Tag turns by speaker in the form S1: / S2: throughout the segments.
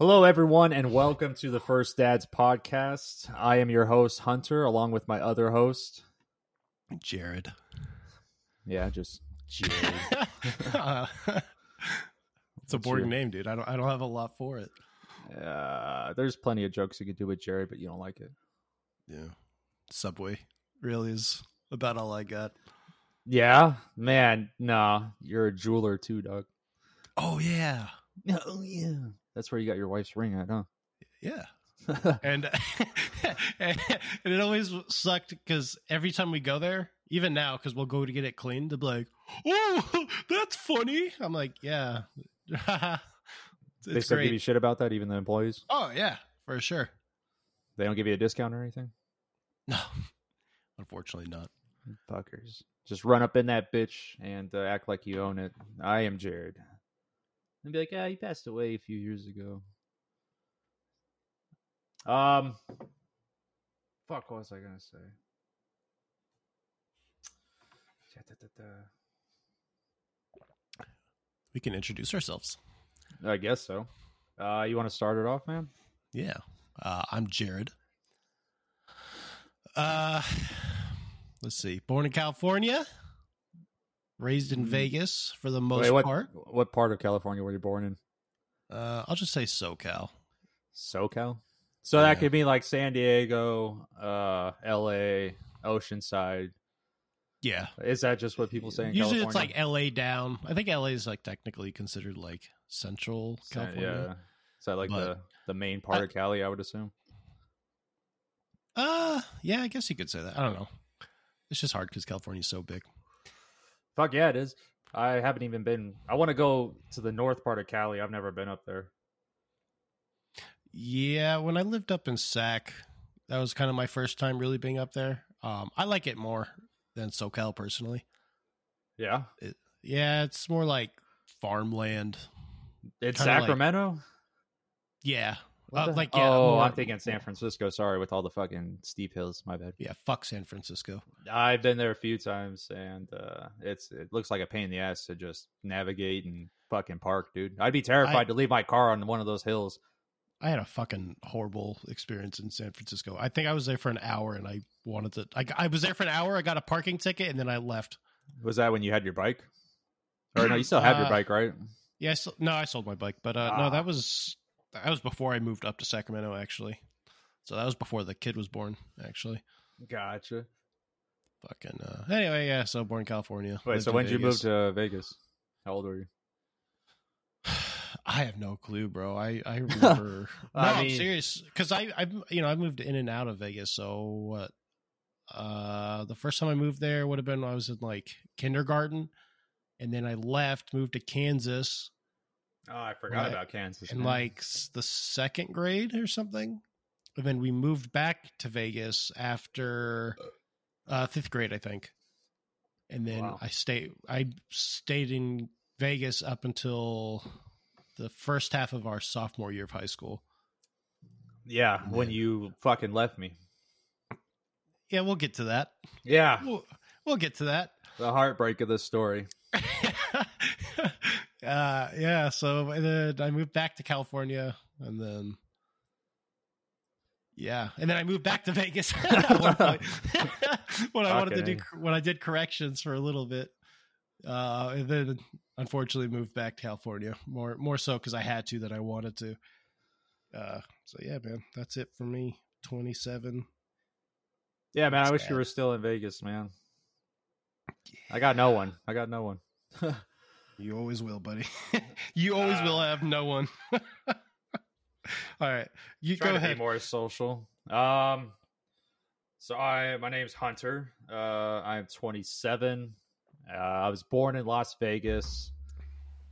S1: Hello, everyone, and welcome to the First Dads podcast. I am your host, Hunter, along with my other host.
S2: Jared.
S1: Yeah, just Jared.
S2: Uh, it's a boring name, dude. I don't. I don't have a lot for it.
S1: uh, there's plenty of jokes you could do with Jared, but you don't like it.
S2: Yeah. Subway really is about all I got.
S1: Yeah, man, nah, you're a jeweler too, Doug.
S2: Oh yeah,
S1: Oh yeah, that's where you got your wife's ring at, huh?
S2: yeah. And and it always sucked because every time we go there, even now, because we'll go to get it cleaned, they'll be like, "Oh, that's funny." I'm like, "Yeah."
S1: they still give you shit about that, even the employees.
S2: Oh yeah, for sure.
S1: They don't give you a discount or anything.
S2: No, unfortunately not.
S1: Fuckers, just run up in that bitch and uh, act like you own it. I am Jared. And be like, yeah, he passed away a few years ago. Um, fuck, what was I gonna say?
S2: We can introduce ourselves.
S1: I guess so. Uh, you want to start it off, man?
S2: Yeah. Uh, I'm Jared. Uh, let's see. Born in California, raised in
S1: Mm.
S2: Vegas for the most
S1: Wait, what
S2: part.
S1: what part of California were you born in?
S2: Uh, I'll just say SoCal.
S1: SoCal. So that could be like San Diego, uh, L.A., Oceanside.
S2: Yeah.
S1: Is that just what people say? In
S2: Usually
S1: California?
S2: it's like LA down. I think LA is like technically considered like central California.
S1: Yeah. Is that like
S2: But-
S1: the the main part
S2: I-
S1: of Cali? I would assume.
S2: Uh, yeah, I guess you could say that. I don't know. It's just hard because California's so big.
S1: Fuck yeah, it is. I haven't even been. I want to go to the north part of Cali. I've never been up there.
S2: Yeah, when I lived up in Sac, that was kind of my first time really being up there. Um, I like it more than SoCal personally.
S1: Yeah,
S2: Yeah, it's more like farmland.
S1: it's
S2: Kinda like-
S1: Sacramento.
S2: Yeah, uh,
S1: the-
S2: like yeah.
S1: oh,
S2: more-
S1: I'm thinking San Francisco. Sorry, with all the fucking steep hills. My bad.
S2: Yeah, fuck San Francisco.
S1: I've been there a few times, and uh, it's it looks like a pain in the ass to just navigate and fucking park, dude. I'd be terrified
S2: I-
S1: to leave my car on one of those hills.
S2: I had a fucking horrible experience in San Francisco. I think I was there for an hour, and I wanted to. I, I was there for an hour. I got a parking ticket, and then I left.
S1: Was that when you had your bike? Or no, you still have your
S2: Uh,
S1: bike, right?
S2: Yeah, I still, no, I sold my bike, but uh,
S1: Ah.
S2: no, that was that was before I moved up to Sacramento, actually. So that was before the kid was born, actually.
S1: Gotcha.
S2: Fucking. Uh, anyway, yeah. So born in California.
S1: Wait, so when did you move to Vegas? How old were you?
S2: I have no clue, bro. I I remember. no,
S1: I
S2: am
S1: mean-
S2: serious because I I you know I moved in and out of Vegas. So what? Uh, the first time I moved there would have been when I was in like kindergarten, and then I left, moved to Kansas
S1: Oh, I forgot
S2: Right.
S1: about Kansas.
S2: in
S1: man.
S2: like the second grade or something, and then we moved back to Vegas after uh, fifth grade, I think. And then
S1: Wow.
S2: I stayed. I stayed in Vegas up until the first half of our sophomore year of high school.
S1: yeah, when you fucking left me.
S2: Yeah, we'll get to that.
S1: Yeah,
S2: We'll, we'll get to that.
S1: the heartbreak of this story.
S2: uh, yeah, so then I moved back to California, and then yeah, and then I moved back to Vegas when I wanted to do when I did corrections for a little bit, uh, and then unfortunately moved back to California more more so because I had to than I wanted to. Uh, so yeah, man, that's it for me. Twenty seven.
S1: Yeah, man, I wish
S2: bad.
S1: you were still in Vegas, man. I got no one. I got no one.
S2: You always will, buddy. you always will have no one. All right, you go
S1: to
S2: ahead.
S1: be more social. Um, so I, my name's Hunter. Uh, I'm 27. Uh, I was born in Las Vegas,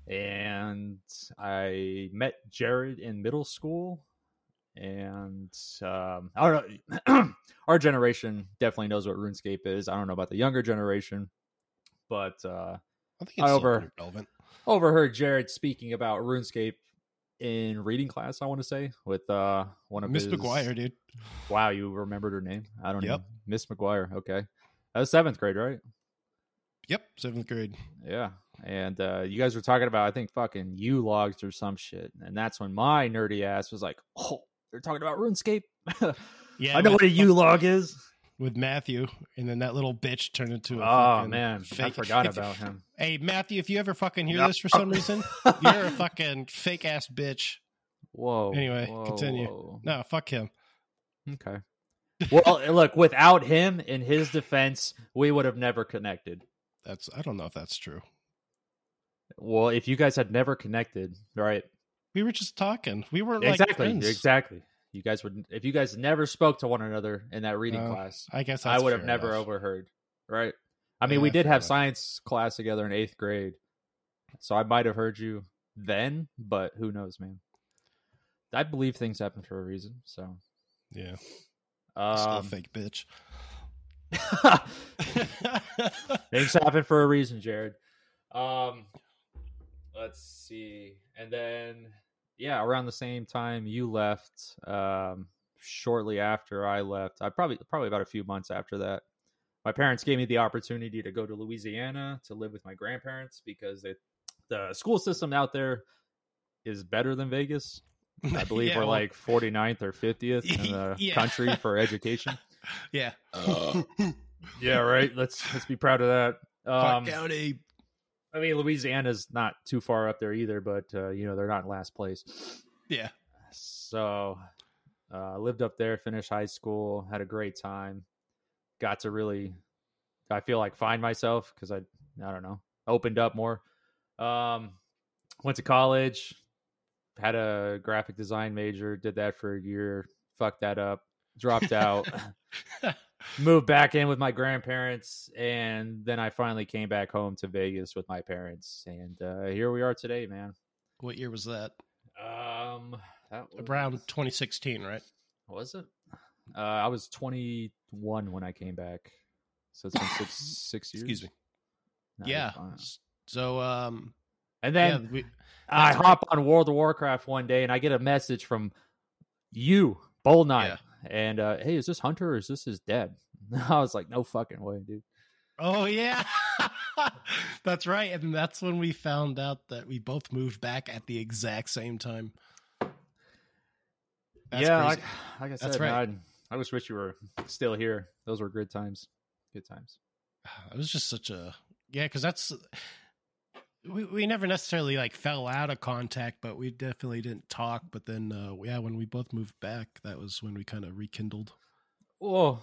S1: and I met Jared in middle school. And um, I don't know. Our generation definitely knows what RuneScape is. I don't know about the younger generation, but uh,
S2: I think
S1: I
S2: it's
S1: over-
S2: over relevant.
S1: overheard Jared speaking about RuneScape in reading class. I want to say with uh, one of
S2: Miss
S1: his
S2: McGuire, dude.
S1: Wow, you remembered her name? I don't know. Miss McGuire. Okay, that was seventh grade, right?
S2: Yep, seventh grade.
S1: Yeah. and uh, you guys were talking about I think fucking yew logs or some shit, and that's when my nerdy ass was like, "Oh, they're talking about RuneScape."
S2: Yeah,
S1: I know what a yew log is.
S2: With Matthew, and then that little bitch turned into a
S1: Oh
S2: fucking
S1: man, I
S2: fake-
S1: forgot
S2: If-
S1: about him.
S2: Hey Matthew, if you ever fucking hear
S1: Yep.
S2: this for some reason, you're a fucking fake ass bitch.
S1: Whoa.
S2: Anyway,
S1: whoa,
S2: continue.
S1: whoa.
S2: No, fuck him.
S1: Okay. Well, look, without him, in his defense, we would have never connected.
S2: That's I don't know if that's true.
S1: Well, if you guys had never connected, right?
S2: We were just talking. We weren't like
S1: exactly,
S2: friends.
S1: exactly. You guys would, if you guys never spoke to one another in that reading
S2: Oh,
S1: class,
S2: I guess
S1: I would have never
S2: enough.
S1: overheard, right? I mean, we did have
S2: enough.
S1: science class together in eighth grade, so I might have heard you then, but who knows, man? I believe things happen for a reason. So,
S2: Yeah,
S1: um,
S2: fake bitch.
S1: things happen for a reason, Jared. Um, let's see, and then yeah, around the same time you left, um, shortly after I left, I probably probably about a few months after that. My parents gave me the opportunity to go to Louisiana to live with my grandparents because it, the school system out there is better than Vegas. I believe
S2: Yeah,
S1: we're
S2: well,
S1: like 49th or 50th in the
S2: Yeah.
S1: country for education.
S2: yeah.
S1: Yeah, right. Let's let's be proud of that.
S2: Clark
S1: Um,
S2: County.
S1: I mean, Louisiana's not too far up there either, but uh, you know they're not in last place.
S2: Yeah.
S1: So, uh, lived up there, finished high school, had a great time. Got to really, I feel like find myself because I, I don't know, opened up more. Um, went to college, had a graphic design major, did that for a year, fucked that up, dropped out. moved back in with my grandparents and then i finally came back home to vegas with my parents and uh here we are today man
S2: what year was that?
S1: um that was,
S2: Around 2016, right?
S1: was it uh i was 21 when i came back so it's been six six years
S2: Excuse me.
S1: No,
S2: yeah. So, um,
S1: and
S2: yeah,
S1: then
S2: we,
S1: i hop on world of warcraft one day and i get a message from you bold knight and uh hey is this hunter or is this his dad i was like no fucking way dude
S2: Oh yeah, that's right, and that's when we found out that we both moved back at the exact same time. That's
S1: yeah,
S2: crazy.
S1: like, like I said,
S2: That's
S1: man,
S2: right.
S1: I, I just wish you were still here. Those were good times. Good times.
S2: it was just such a yeah, because that's we we never necessarily like fell out of contact, but we definitely didn't talk. But then, uh, yeah, when we both moved back, that was when we kind of rekindled.
S1: Oh,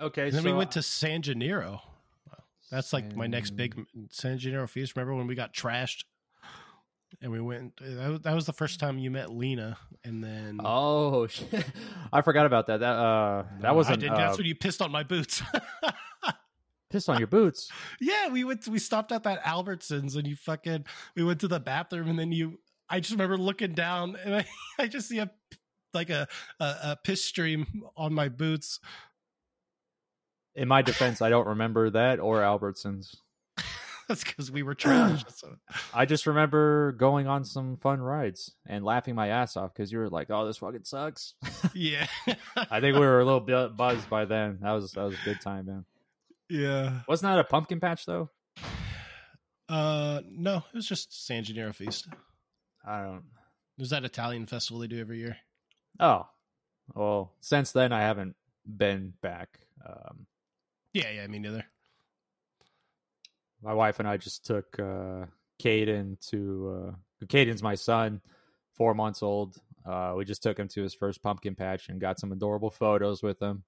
S1: okay.
S2: And then
S1: so
S2: we went to San Gennaro. That's like my next big San Gennaro feast. Remember when we got trashed? And we went. That was, the first time you met Lena, and then
S1: Oh shit! I forgot about that. That uh, that
S2: I
S1: wasn't
S2: didn't.
S1: uh,
S2: that's when you pissed on my boots.
S1: pissed on your boots.
S2: yeah, we went. we stopped at that Albertsons, and you fucking. We went to the bathroom, and then you. I just remember looking down, and I, I just see a like a, a a piss stream on my boots.
S1: In my defense, I don't remember that or Albertsons.
S2: That's because we were trash. So-
S1: I just remember going on some fun rides and laughing my ass off because you were like, "Oh, this fucking sucks."
S2: yeah,
S1: I think we were a little bit buzzed by then. That was that was a good time, man.
S2: Yeah.
S1: Wasn't that a pumpkin patch though?
S2: Uh, no, it was just San Gennaro feast.
S1: I don't.
S2: There's that Italian festival they do every year.
S1: Oh, well, since then I haven't been back. Um,
S2: Yeah, yeah, me neither.
S1: my wife and I just took uh, Caden to. Uh, Caden's my son, four months old. Uh, we just took him to his first pumpkin patch and got some adorable photos with him.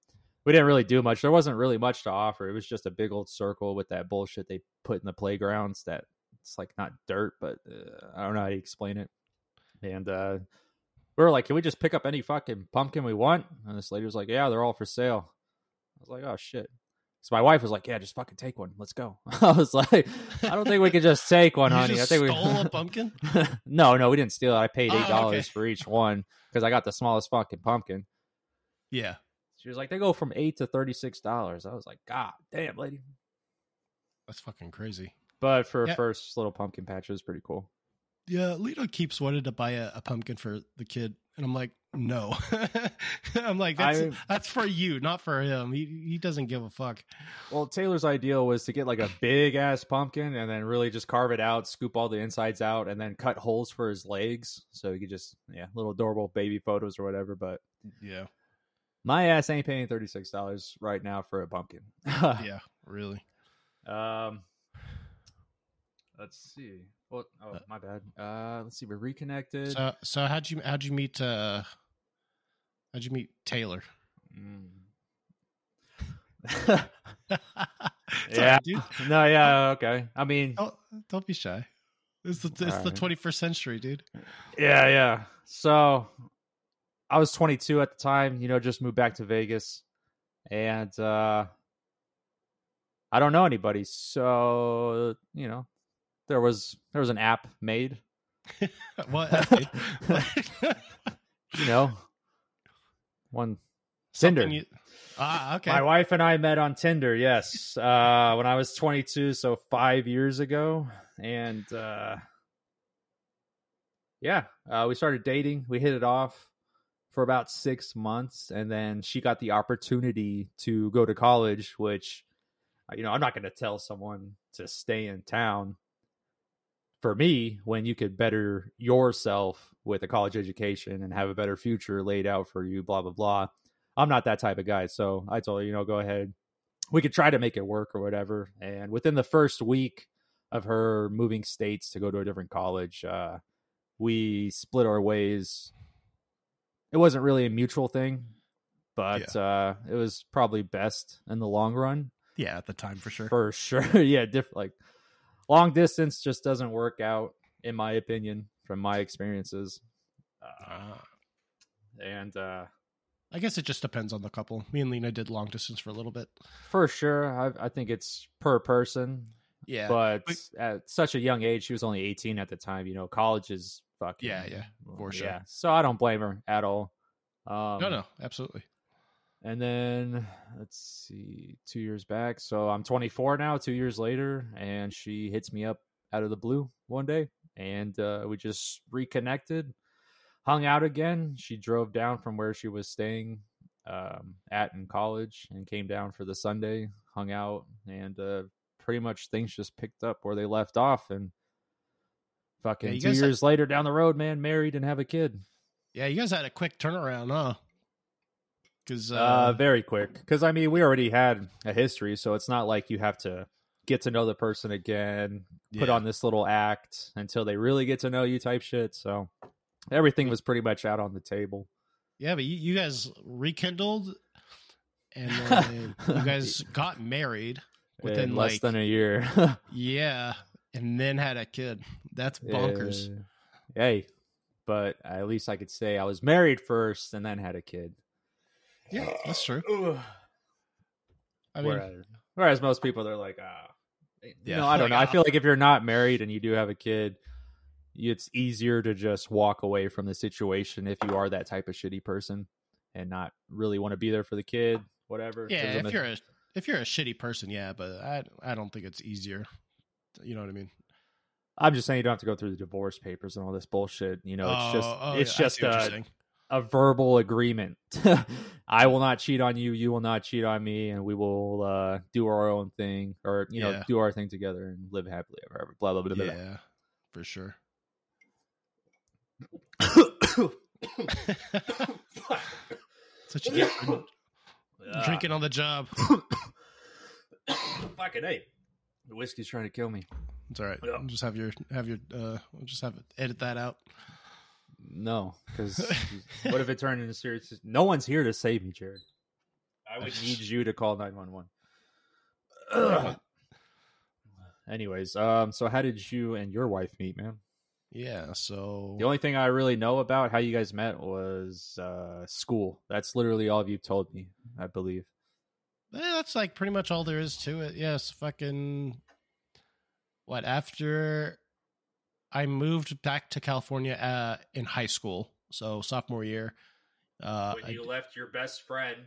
S1: We didn't really do much. There wasn't really much to offer. It was just a big old circle with that bullshit they put in the playgrounds. That it's like not dirt, but uh, I don't know how to explain it. And uh, we were like, "Can we just pick up any fucking pumpkin we want?" And this lady was like, "Yeah, they're all for sale." I was like, "Oh shit." So my wife was like, "Yeah, just fucking take one. Let's go." I was like, "I don't think we could just take one, honey. I think we stole
S2: a pumpkin.
S1: no, no, we didn't steal it. I paid eight dollars
S2: okay.
S1: for each one because I got the smallest fucking pumpkin.
S2: Yeah,
S1: She was like, "They go from eight to thirty six dollars." I was like, "God damn, lady!"
S2: that's fucking crazy.
S1: But for a
S2: Yeah.
S1: first little pumpkin patch, it was pretty cool.
S2: yeah, Lito keeps wanting to buy a, a pumpkin for the kid, and I'm like, no. I'm like, that's
S1: I-
S2: that's for you, not for him. He he doesn't give a fuck.
S1: Well, Taylor's ideal was to get like a big ass pumpkin and then really just carve it out, scoop all the insides out, and then cut holes for his legs so he could just yeah, little adorable baby photos or whatever. But
S2: Yeah,
S1: my ass ain't paying thirty six dollars right now for a pumpkin.
S2: yeah, really.
S1: Um, let's see. What? Oh, my bad. Uh, let's see. We're reconnected.
S2: So so how'd you how'd you meet uh how'd you meet Taylor?
S1: Mm. Yeah. no, yeah, okay. I mean,
S2: Don't, don't be shy. It's the it's the
S1: Alright.
S2: 21st century, dude.
S1: Yeah, yeah. So I was 22 at the time, you know, just moved back to Vegas. And uh I don't know anybody. So, you know, there was there was an app made,
S2: what?
S1: you know. One
S2: Something
S1: Tinder.
S2: you- ah, okay.
S1: My wife and I met on Tinder, yes. Uh when I was 22, so 5 years ago and uh yeah, uh we started dating. We hit it off for about 6 months and then she got the opportunity to go to college, which uh, you know, I'm not going to tell someone to stay in town for me when you could better yourself with a college education and have a better future laid out for you blah blah blah. I'm not that type of guy. So I told her, you know, go ahead. We could try to make it work or whatever. And within the first week of her moving states to go to a different college, uh, we split our ways. It wasn't really a mutual thing, but uh, it was probably best in the long run
S2: yeah, at the time for sure.
S1: for sure. yeah, diff- like long distance just doesn't work out, in my opinion, from my experiences. Uh,
S2: Ah.
S1: and uh,
S2: I guess it just depends on the couple. Me and Lena did long distance for a little bit.
S1: For sure, I, I think it's per person.
S2: Yeah.
S1: but
S2: but-
S1: at such a young age, she was only 18 at the time. You know, college is fucking.
S2: Yeah, yeah, for sure.
S1: Yeah, so I don't blame her at all. Um,
S2: no, no, absolutely.
S1: And then let's see, two years back. So I'm 24 now. Two years later, and she hits me up out of the blue one day, and uh, we just reconnected, hung out again. She drove down from where she was staying um, at in college and came down for the Sunday, hung out, and uh, pretty much things just picked up where they left off. And fucking
S2: you
S1: two
S2: guys had-
S1: years later, down the road, man, married and have a kid.
S2: Yeah, you guys had a quick turnaround, huh? Because
S1: Uh,
S2: uh,
S1: very quick. Because I mean, we already had a history, so it's not like you have to get to know the person again, put on this little act until they really get to know you, type shit. So everything was pretty much out on the table.
S2: Yeah, but you, you guys rekindled, and then you guys got married within
S1: in less
S2: like
S1: than a year.
S2: yeah, and then had a kid. That's bonkers.
S1: Uh, hey, but at least I could say I was married first and then had a kid.
S2: Yeah, that's true. I mean,
S1: whereas, whereas most people they're like, ah,
S2: Yeah,
S1: know, I don't
S2: like,
S1: know. I feel like if you're not married and you do have a kid, it's easier to just walk away from the situation if you are that type of shitty person and not really want to be there for the kid, whatever.
S2: yeah, if
S1: a-
S2: you're a if you're a shitty person, yeah, but I I don't think it's easier. You know what I mean?
S1: I'm just saying you don't have to go through the divorce papers and all this bullshit. You know, it's just
S2: Oh, oh,
S1: it's
S2: yeah,
S1: just
S2: see what you're
S1: a, a verbal agreement. I will not cheat on you. You will not cheat on me, and we will uh, do our own thing, or you know,
S2: Yeah.
S1: do our thing together and live happily ever after. Blah blah blah. blah, blah.
S2: yeah, for sure. That's what you get for
S1: Ah,
S2: drinking on the job.
S1: Fucking hey, the whiskey's trying to kill me.
S2: It's all right.
S1: Yeah.
S2: Just have your have your uh just have it edit that out.
S1: No, because what if it turned into serious? No one's here to save me, Jared. I would need you to call nine one one. Anyways, um, so how did you and your wife meet, man?
S2: Yeah, so
S1: The only thing I really know about how you guys met was uh, school. That's literally all you've told me, I believe.
S2: Eh, that's like pretty much all there is to it. Yes, fucking what after I moved back to California uh in high school, so sophomore year. Uh I,
S1: left your best friend,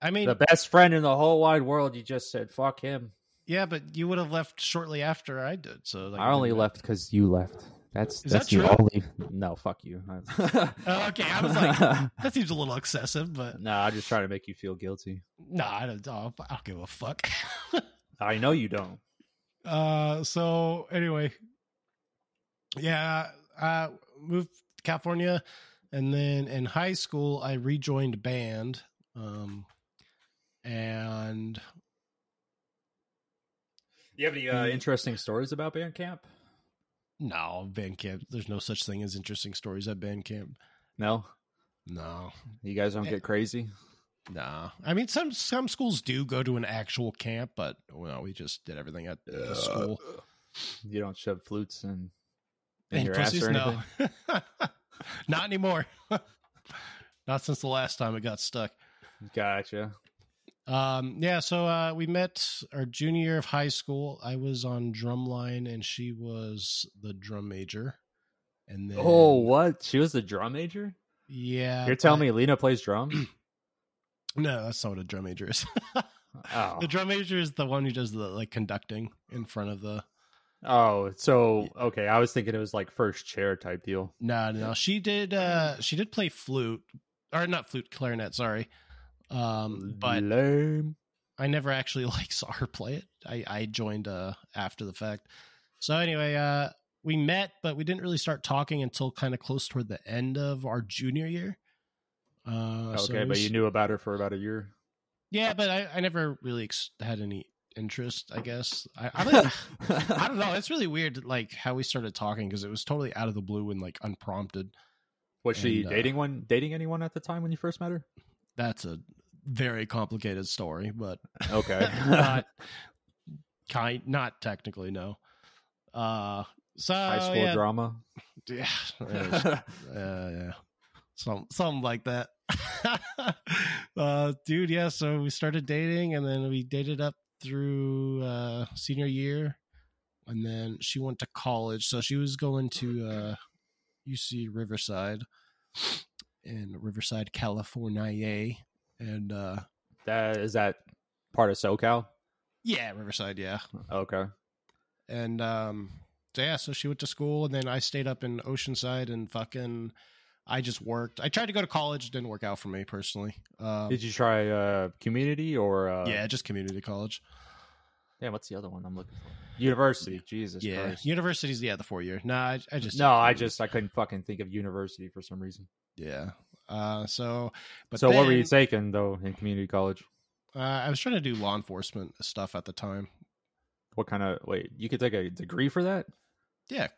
S2: I mean,
S1: the best friend in the whole wide world, you just said fuck him.
S2: yeah, but you would have left shortly after I did. So like,
S1: I only left because you left. That's
S2: Is
S1: that's
S2: that
S1: the
S2: true?
S1: only. No, fuck you.
S2: Oh, okay, I was like, that seems a little excessive, but
S1: no, I'm just trying to make you feel guilty.
S2: no, I don't. oh, I don't give a fuck.
S1: I know you don't.
S2: uh, so anyway, yeah, I moved to California, and then in high school I rejoined band, um, and
S1: You have any uh,
S2: Mm.
S1: interesting stories about band camp?
S2: No band camp. There's no such thing as interesting stories at band camp.
S1: No,
S2: No,
S1: you guys
S2: Eh.
S1: don't get crazy.
S2: no. I mean, some some schools do go to an actual camp, but well, we just did everything at the school.
S1: You don't shove flutes in, in
S2: And
S1: your ass or
S2: no, not anymore. not since the last time it got stuck.
S1: Gotcha.
S2: Um, yeah, so uh, we met our junior year of high school. I was on drumline, and she was the drum major. And then,
S1: Oh, what? She was the drum major.
S2: yeah,
S1: You're telling
S2: but-
S1: me Lena plays drum?
S2: No, that's not what a drum major is.
S1: oh,
S2: The drum major is the one who does the like conducting in front of the.
S1: oh. So okay, I was thinking it was like first chair type deal.
S2: No, no, she did. uh She did play flute, or not flute, clarinet. Sorry, um, but
S1: Lame.
S2: I never actually like saw her play it. I I joined uh after the fact. So anyway, uh we met, but we didn't really start talking until kind of close toward the end of our junior year. Uh, so
S1: Okay, but you knew about her for about a year.
S2: yeah, but I, I never really ex- had any interest. I guess I I, like, I don't know. It's really weird, like how we started talking because it was totally out of the blue and like unprompted.
S1: Was she
S2: And, uh,
S1: dating one dating anyone at the time when you first met her?
S2: That's a very complicated story, but
S1: Okay.
S2: not kind, not technically no. Uh, so
S1: High school
S2: yeah,
S1: drama.
S2: yeah, was- uh, yeah, some something like that. uh, dude, yeah. So we started dating, and then we dated up through uh, senior year, and then she went to college. So she was going to uh, UC Riverside in Riverside, California, and uh,
S1: that is that part of SoCal?
S2: yeah, Riverside, yeah.
S1: Okay.
S2: And um so yeah, so she went to school and then I stayed up in Oceanside and fucking I just worked. I tried to go to college, didn't work out for me personally. Um
S1: Did you try uh community or uh
S2: yeah, just community college.
S1: Yeah, what's the other one I'm looking for? University. Jesus
S2: yeah.
S1: Christ.
S2: University's yeah, the four year. Nah, I, I just
S1: No, I just I couldn't fucking think of university for some reason.
S2: yeah. Uh so but
S1: so what were you taking though in community college?
S2: uh, I was trying to do law enforcement stuff at the time.
S1: What kind of wait? You could take a degree for that?
S2: Yeah.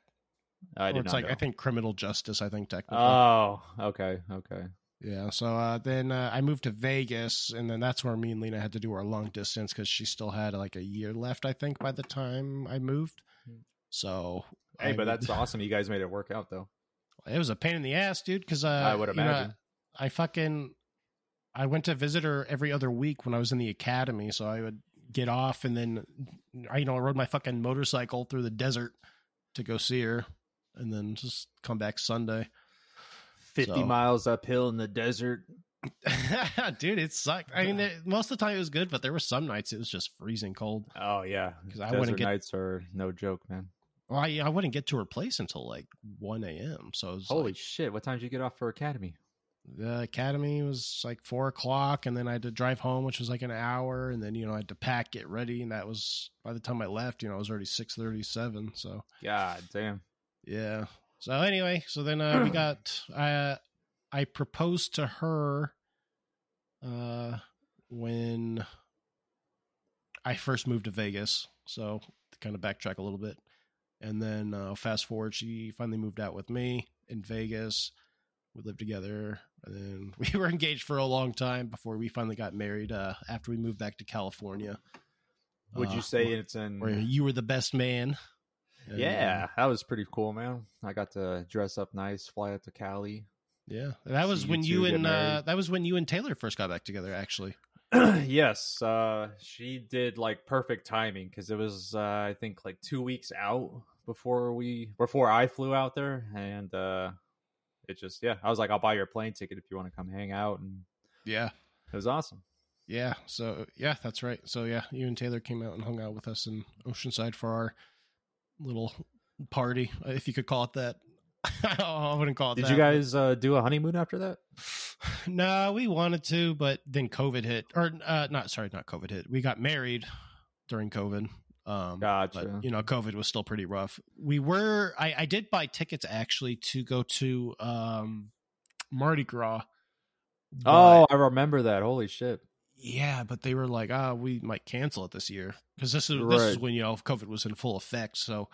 S1: I
S2: Or
S1: did
S2: it's like I think criminal justice, I think technically.
S1: Oh, okay, okay.
S2: Yeah. So uh, then uh, I moved to Vegas, and then that's where me and Lena had to do our long distance because she still had like a year left, I think, by the time I moved. So
S1: Hey,
S2: I
S1: but
S2: would-
S1: that's awesome. You guys made it work out though.
S2: it was a pain in the ass, dude. Because uh,
S1: I would
S2: you know,
S1: imagine.
S2: I fucking I went to visit her every other week when I was in the academy, so I would get off and then I you know I rode my fucking motorcycle through the desert to go see her, and then just come back Sunday.
S1: Fifty
S2: So-
S1: miles uphill in the desert.
S2: Dude, it sucked. I mean, it, most of the time it was good, but there were some nights it was just freezing cold.
S1: Oh yeah,
S2: because I wouldn't get-
S1: nights are no joke, man.
S2: Well, I, I wouldn't get to her place until like one a.m. So it was
S1: Holy
S2: like,
S1: shit! What time did you get off for academy?
S2: The academy was like four o'clock, and then I had to drive home, which was like an hour, and then you know I had to pack, get ready, and that was by the time I left, you know, it was already six thirty-seven. So
S1: God damn.
S2: yeah. So anyway, so then uh, we got uh, I proposed to her uh, when I first moved to Vegas. So to kind of backtrack a little bit, and then uh, fast forward, she finally moved out with me in Vegas. We lived together, and then we were engaged for a long time before we finally got married. Uh, after we moved back to California,
S1: Would
S2: Uh,
S1: you say it's in?
S2: where you were the best man? And,
S1: yeah, that was pretty cool, man. I got to dress up nice, fly out to Cali.
S2: Yeah, that was
S1: See you
S2: when you and uh, that was when you and Taylor first got back together. Actually,
S1: yes, uh, she did like perfect timing because it was uh, I think like two weeks out before we before I flew out there, and uh, it just yeah, I was like, I'll buy your plane ticket if you want to come hang out, and
S2: yeah,
S1: it was awesome.
S2: yeah. So yeah, that's right. So yeah, you and Taylor came out and hung out with us in Oceanside for our little party, if you could call it that. I wouldn't call it. That.
S1: Did
S2: that,
S1: you guys uh, do a honeymoon after that?
S2: No, we wanted to, but then COVID hit, or uh, not. Sorry, not COVID hit. We got married during COVID. Um,
S1: Gotcha.
S2: But, you know, COVID was still pretty rough. We were. I, I did buy tickets actually to go to um, Mardi Gras.
S1: Oh, I remember that. Holy shit!
S2: yeah, but they were like, ah, we might cancel it this year because this is this is when you know COVID was in full effect. So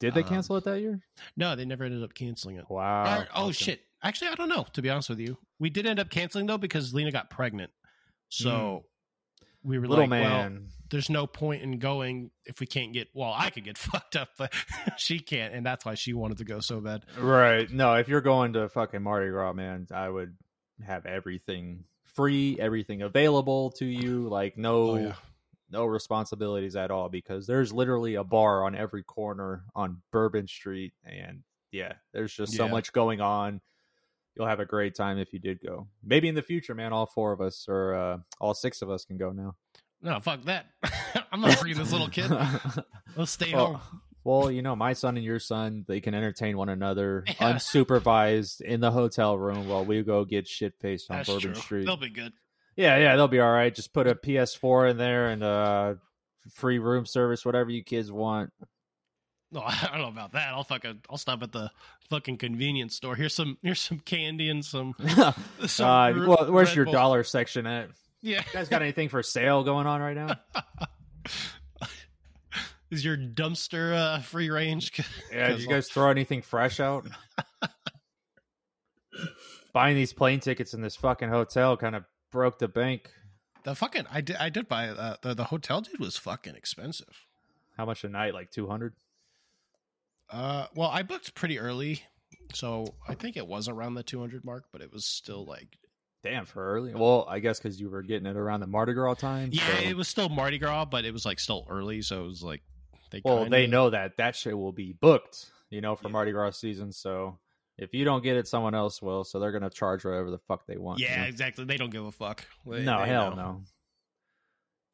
S1: Did they
S2: Um,
S1: cancel it that year?
S2: no, they never ended up canceling it.
S1: Wow.
S2: Or- oh
S1: Okay.
S2: shit! Actually, I don't know. To be honest with you, we did end up canceling though because Lena got pregnant. So we were.
S1: Little
S2: like, well,
S1: man.
S2: There's no point in going if we can't get. Well, I could get fucked up, but she can't, and that's why she wanted to go so bad.
S1: Right. No, if you're going to fucking Mardi Gras, man, I would have everything free, everything available to you, like no
S2: Oh, yeah.
S1: no responsibilities at all because there's literally a bar on every corner on Bourbon Street and yeah, there's just so much going on. You'll have a great time if you did go. Maybe in the future, man, all four of us or uh, all six of us can go now.
S2: No, fuck that. I'm not bringing this little kid. Let's stay
S1: Well,
S2: home.
S1: Well, you know, my son and your son, they can entertain one another
S2: Yeah.
S1: unsupervised in the hotel room while we go get shit faced on
S2: That's
S1: Bourbon
S2: true.
S1: Street.
S2: They'll be good.
S1: Yeah, yeah, they'll be all right. Just put a PS4 in there and uh free room service, whatever you kids want.
S2: No, I don't know about that. I'll fucking I'll stop at the fucking convenience store. Here's some here's some candy and some. some
S1: uh, well, where's
S2: Red
S1: your
S2: Bull.
S1: dollar section at?
S2: Yeah.
S1: You guys got anything for sale going on right now?
S2: Is your dumpster uh, free range?
S1: Yeah, did you guys throw anything fresh out? Buying these plane tickets in this fucking hotel kind of broke the bank.
S2: The fucking I did I did buy uh, the the hotel dude was fucking expensive.
S1: How much a night? Like two hundred?
S2: Uh, well, I booked pretty early, so I think it was around the 200 mark, but it was still like
S1: Damn, for early. Well, I guess because you were getting it around the Mardi Gras time.
S2: yeah,
S1: so-
S2: it was still Mardi Gras, but it was like still early, so it was like they
S1: Well,
S2: kinda-
S1: they know that that shit will be booked, you know, for
S2: Yeah.
S1: Mardi Gras season. So if you don't get it, someone else will. So they're gonna charge whatever the fuck they want. you
S2: Yeah,
S1: know?
S2: exactly. They don't give a fuck. They-
S1: no,
S2: they
S1: hell
S2: know.
S1: no.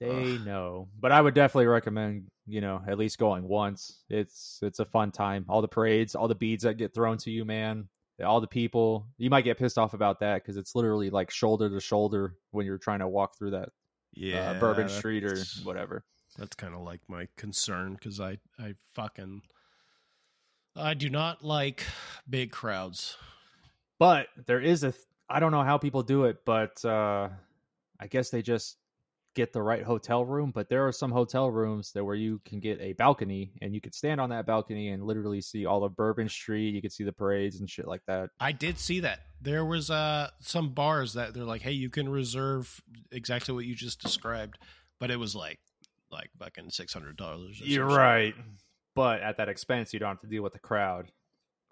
S1: They know, but I would definitely recommend you know at least going once. It's it's a fun time. All the parades, all the beads that get thrown to you, man. All the people. You might get pissed off about that because it's literally like shoulder to shoulder when you're trying to walk through that
S2: Yeah,
S1: uh, Bourbon Street or whatever.
S2: That's kind of like my concern because I I fucking I do not like big crowds.
S1: But there is a th- I don't know how people do it, but uh I guess they just get the right hotel room, but there are some hotel rooms that where you can get a balcony and you could stand on that balcony and literally see all of Bourbon Street, you could see the parades and shit like that.
S2: I did see that there was uh some bars that they're like, hey, you can reserve exactly what you just described, but it was like like fucking six hundred dollars.
S1: You're right. But at that expense, you don't have to deal with the crowd.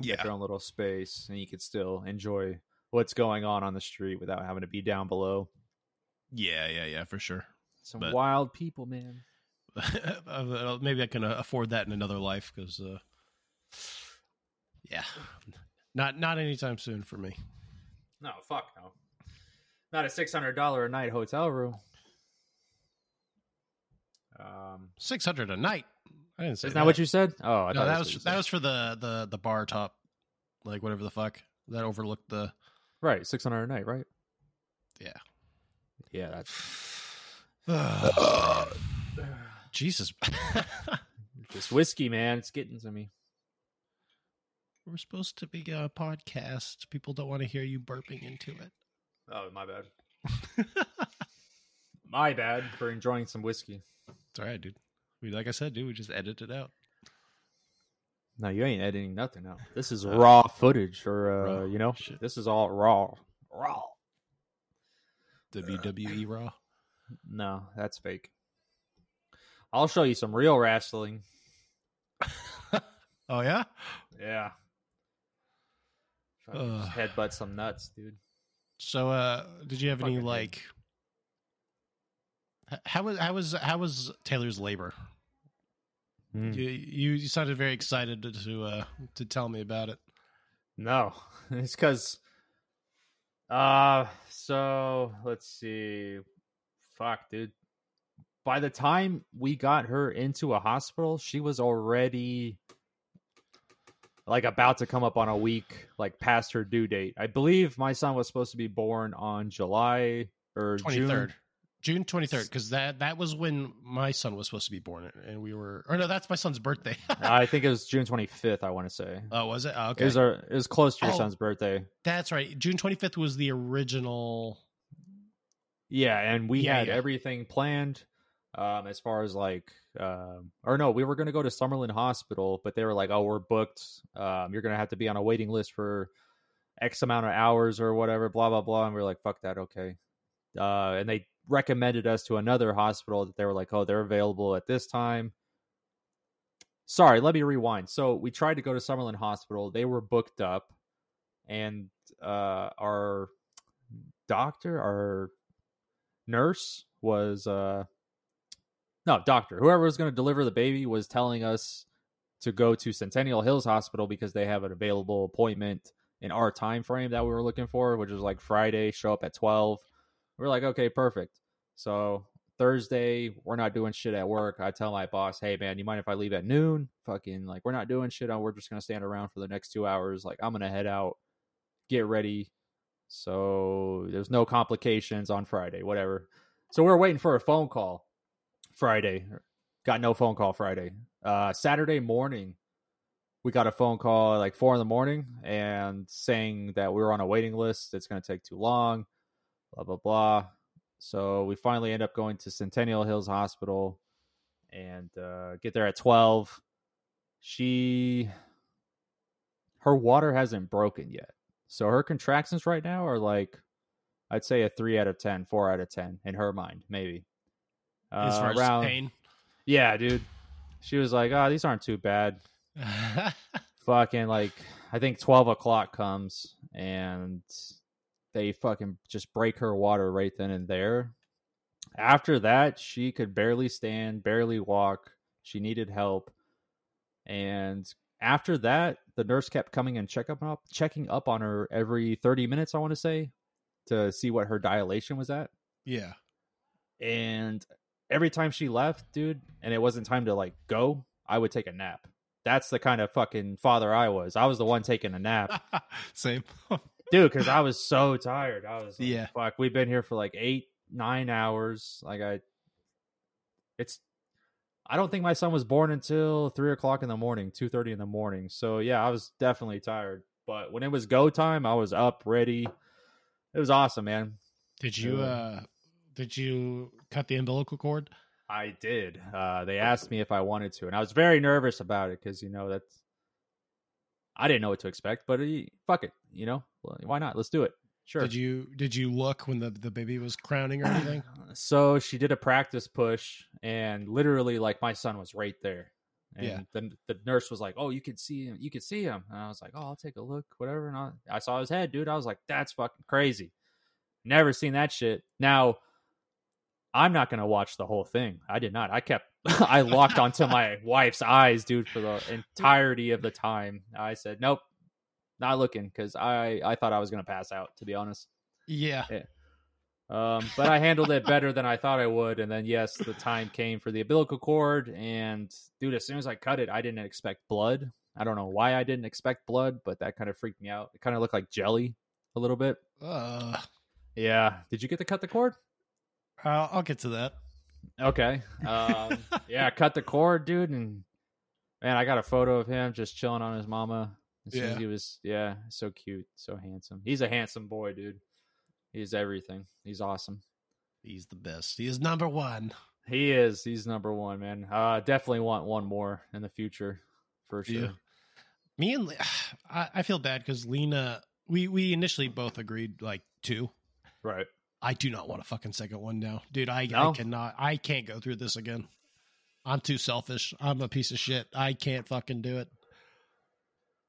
S1: You
S2: Yeah,
S1: your own little space and you could still enjoy what's going on on the street without having to be down below.
S2: Yeah, yeah, yeah, for sure.
S1: Some
S2: But-
S1: wild people, man.
S2: Uh, Maybe I can uh, afford that in another life because, uh, yeah, not not anytime soon for me.
S1: No, fuck no. Not a six hundred dollar a night hotel room. Um,
S2: Six hundred a night. I didn't say
S1: isn't that what you said? Oh, I
S2: No,
S1: thought
S2: that was that was for the the the bar top, like whatever the fuck that overlooked the.
S1: right. Six hundred a night, right?
S2: Yeah.
S1: Yeah, that's
S2: Jesus,
S1: just whiskey, man. It's getting to me.
S2: we're supposed to be a podcast. People don't want to hear you burping into it.
S1: Oh, my bad. My bad for enjoying some whiskey.
S2: It's all right, dude. We like I said, dude. We just edit it out.
S1: No, you ain't editing nothing out. This is
S2: Uh,
S1: raw footage, or uh,
S2: raw
S1: you know,
S2: shit.
S1: this is all raw. Raw.
S2: WWE Raw.
S1: No, that's fake. I'll show you some real wrestling.
S2: Oh yeah.
S1: Yeah. Just headbutt some nuts, dude.
S2: So, uh, did you have any
S1: Fucking hate
S2: like? How was how was how was Taylor's labor?
S1: Hmm.
S2: You, you sounded very excited to to, uh, to tell me about it.
S1: No, it's because. Uh, so let's see. Fuck, dude. By the time we got her into a hospital, she was already like about to come up on a week like past her due date. I believe my son was supposed to be born on July or
S2: Twenty
S1: June.
S2: June twenty third, because that that was when my son was supposed to be born, and we were, or no, that's my son's birthday.
S1: I think it was June 25th. I want to say
S2: oh, was it? Oh,
S1: it
S2: okay,
S1: was our, it was close to your
S2: Oh.
S1: son's birthday.
S2: that's right. June twenty fifth was the original.
S1: Yeah, and we
S2: Yeah,
S1: had
S2: yeah.
S1: everything planned um as far as like um or no, we were going to go to Summerlin Hospital, but they were like, "Oh, we're booked. Um you're going to have to be on a waiting list for X amount of hours or whatever, blah blah blah." And we are like, "Fuck that, okay." Uh and they recommended us to another hospital that they were like, "Oh, they're available at this time." Sorry, let me rewind. So, we tried to go to Summerlin Hospital. They were booked up and uh our doctor, our nurse was uh no doctor whoever was going to deliver the baby was telling us to go to centennial hills hospital because they have an available appointment in our time frame that we were looking for which was like friday show up at 12 we are like okay perfect so thursday we're not doing shit at work i tell my boss hey man you mind if i leave at noon fucking like we're not doing shit we're just to stand around for the next two hours like i'm to head out get ready so there's no complications on Friday, whatever. So we're waiting for a phone call Friday. Got no phone call Friday. Uh, Saturday morning, we got a phone call at like four in the morning and saying that we were on a waiting list. It's going to take too long, blah, blah, blah. So we finally end up going to Centennial Hills Hospital and uh, get there at 12. She, her water hasn't broken yet. So her contractions right now are like, I'd say a three out of 10, four out of 10 in her mind, maybe.
S2: as
S1: Uh,
S2: far
S1: around,
S2: as pain.
S1: yeah, dude. She was like, oh, these aren't too bad. Fucking like, I think 12 o'clock comes and they fucking just break her water right then and there. After that, she could barely stand, barely walk. She needed help. And after that, the nurse kept coming and check up, up checking up on her every 30 minutes, I want to say, to see what her dilation was at.
S2: yeah.
S1: And every time she left, dude, and it wasn't time to like go, I would take a nap. That's the kind of fucking father I was. I was the one taking a nap,
S2: Same.
S1: dude, because I was so tired. I was like,
S2: Yeah.
S1: fuck, we've been here for like eight, nine hours. Like I, it's, I don't think my son was born until three o'clock in the morning, two thirty in the morning. So yeah, I was definitely tired. But when it was go time, I was up, ready. It was awesome, man.
S2: Did you
S1: Uh,
S2: uh did you cut the umbilical cord?
S1: I did. Uh, they asked me if I wanted to, and I was very nervous about it because you know that's I didn't know what to expect. But uh, fuck it, you know, why not? Let's do it. Sure.
S2: Did you did you look when the the baby was crowning or anything?
S1: so she did a practice push, and literally, like my son was right there. And
S2: Yeah.
S1: the the nurse was like, "Oh, you could see him. You could see him." And I was like, "Oh, I'll take a look, whatever." And I, I saw his head, dude. I was like, "That's fucking crazy." Never seen that shit. Now, I'm not gonna watch the whole thing. I did not. I kept. I locked onto my wife's eyes, dude, for the entirety of the time. I said, "Nope, not looking," because I I thought I was gonna pass out. To be honest.
S2: yeah.
S1: Um, but I handled it better than I thought I would. And then, yes, the time came for the umbilical cord. And, dude, as soon as I cut it, I didn't expect blood. I don't know why I didn't expect blood, but that kind of freaked me out. It kind of looked like jelly a little bit.
S2: Uh,
S1: Yeah. Did you get to cut the cord?
S2: I'll, I'll get to that.
S1: Okay. Um, yeah, cut the cord, dude. And, man, I got a photo of him just chilling on his mama. As soon as
S2: Yeah.
S1: he was, yeah, so cute, so handsome. He's a handsome boy, dude. He's everything. He's awesome.
S2: He's the best. He is number one.
S1: He is. He's number one, man. Uh definitely want one more in the future for sure.
S2: Yeah. Me and I feel bad because Lena, we we initially both agreed like two.
S1: Right.
S2: I do not want a fucking second one now, dude. I,
S1: No?
S2: I cannot. I can't go through this again. I'm too selfish. I'm a piece of shit. I can't fucking do it.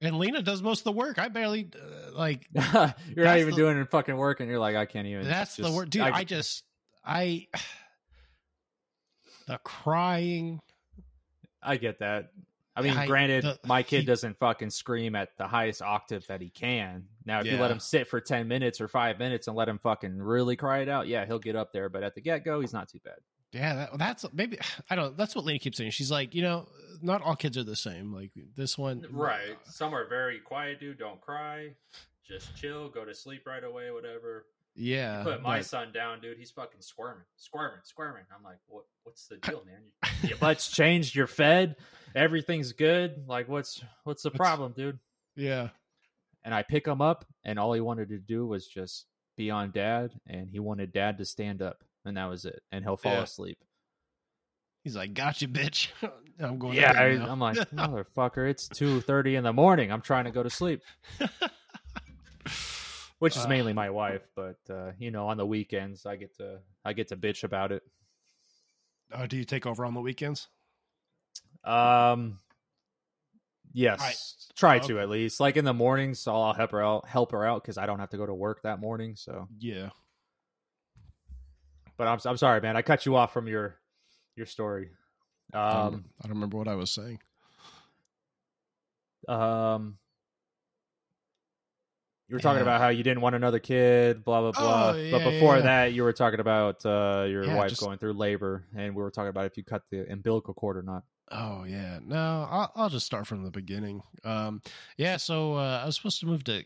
S2: And Lena does most of the work. I barely uh, like.
S1: you're not even
S2: the-
S1: doing fucking work, and you're like, I can't even.
S2: That's the
S1: just-
S2: word, dude. I, just I the crying.
S1: I get that. I mean,
S2: I-
S1: granted,
S2: the-
S1: my kid
S2: he-
S1: doesn't fucking scream at the highest octave that he can. Now, if you let him sit for ten minutes or five minutes and let him fucking really cry it out, yeah, he'll get up there. But at the get go, he's not too bad.
S2: Yeah, that, that's maybe I don't. That's what Lena keeps saying. She's like, you know, not all kids are the same. Like this one,
S1: Right. Some are very quiet, dude. Don't cry. Just chill. Go to sleep right away. Whatever.
S2: Yeah,
S1: Put my
S2: but-
S1: son down, dude. He's fucking squirming, squirming, squirming. I'm like, what? What's the deal, man? Your butt's changed. You're fed. Everything's good. Like, what's what's the
S2: What's-
S1: problem, dude?
S2: yeah,
S1: And I pick him up, and all he wanted to do was just be on dad, and he wanted dad to stand up, and that was it. And he'll fall
S2: Yeah.
S1: asleep.
S2: he's like, "Gotcha, bitch." I'm going.
S1: Yeah, I. I'm like, motherfucker, it's two thirty in the morning. I'm trying to go to sleep. Which is
S2: Uh,
S1: mainly my wife, but uh, you know, on the weekends I get to I get to bitch about it.
S2: oh, do you take over on the weekends?
S1: Um, yes,
S2: Right.
S1: try
S2: Oh,
S1: to at least. Like in the mornings, so I'll help her out, help her out because I don't have to go to work that morning. So,
S2: Yeah.
S1: but I'm I'm sorry, man. I cut you off from your your story. Um,
S2: I don't remember what I was saying.
S1: um, you were talking
S2: Yeah.
S1: about how you didn't want another kid, blah blah blah.
S2: Oh, yeah,
S1: but before
S2: yeah.
S1: that, you were talking about uh, your
S2: Yeah,
S1: wife
S2: just-
S1: going through labor, and we were talking about if you cut the umbilical cord or not.
S2: Oh yeah, no, I'll, I'll just start from the beginning. Um, yeah, so uh, I was supposed to move to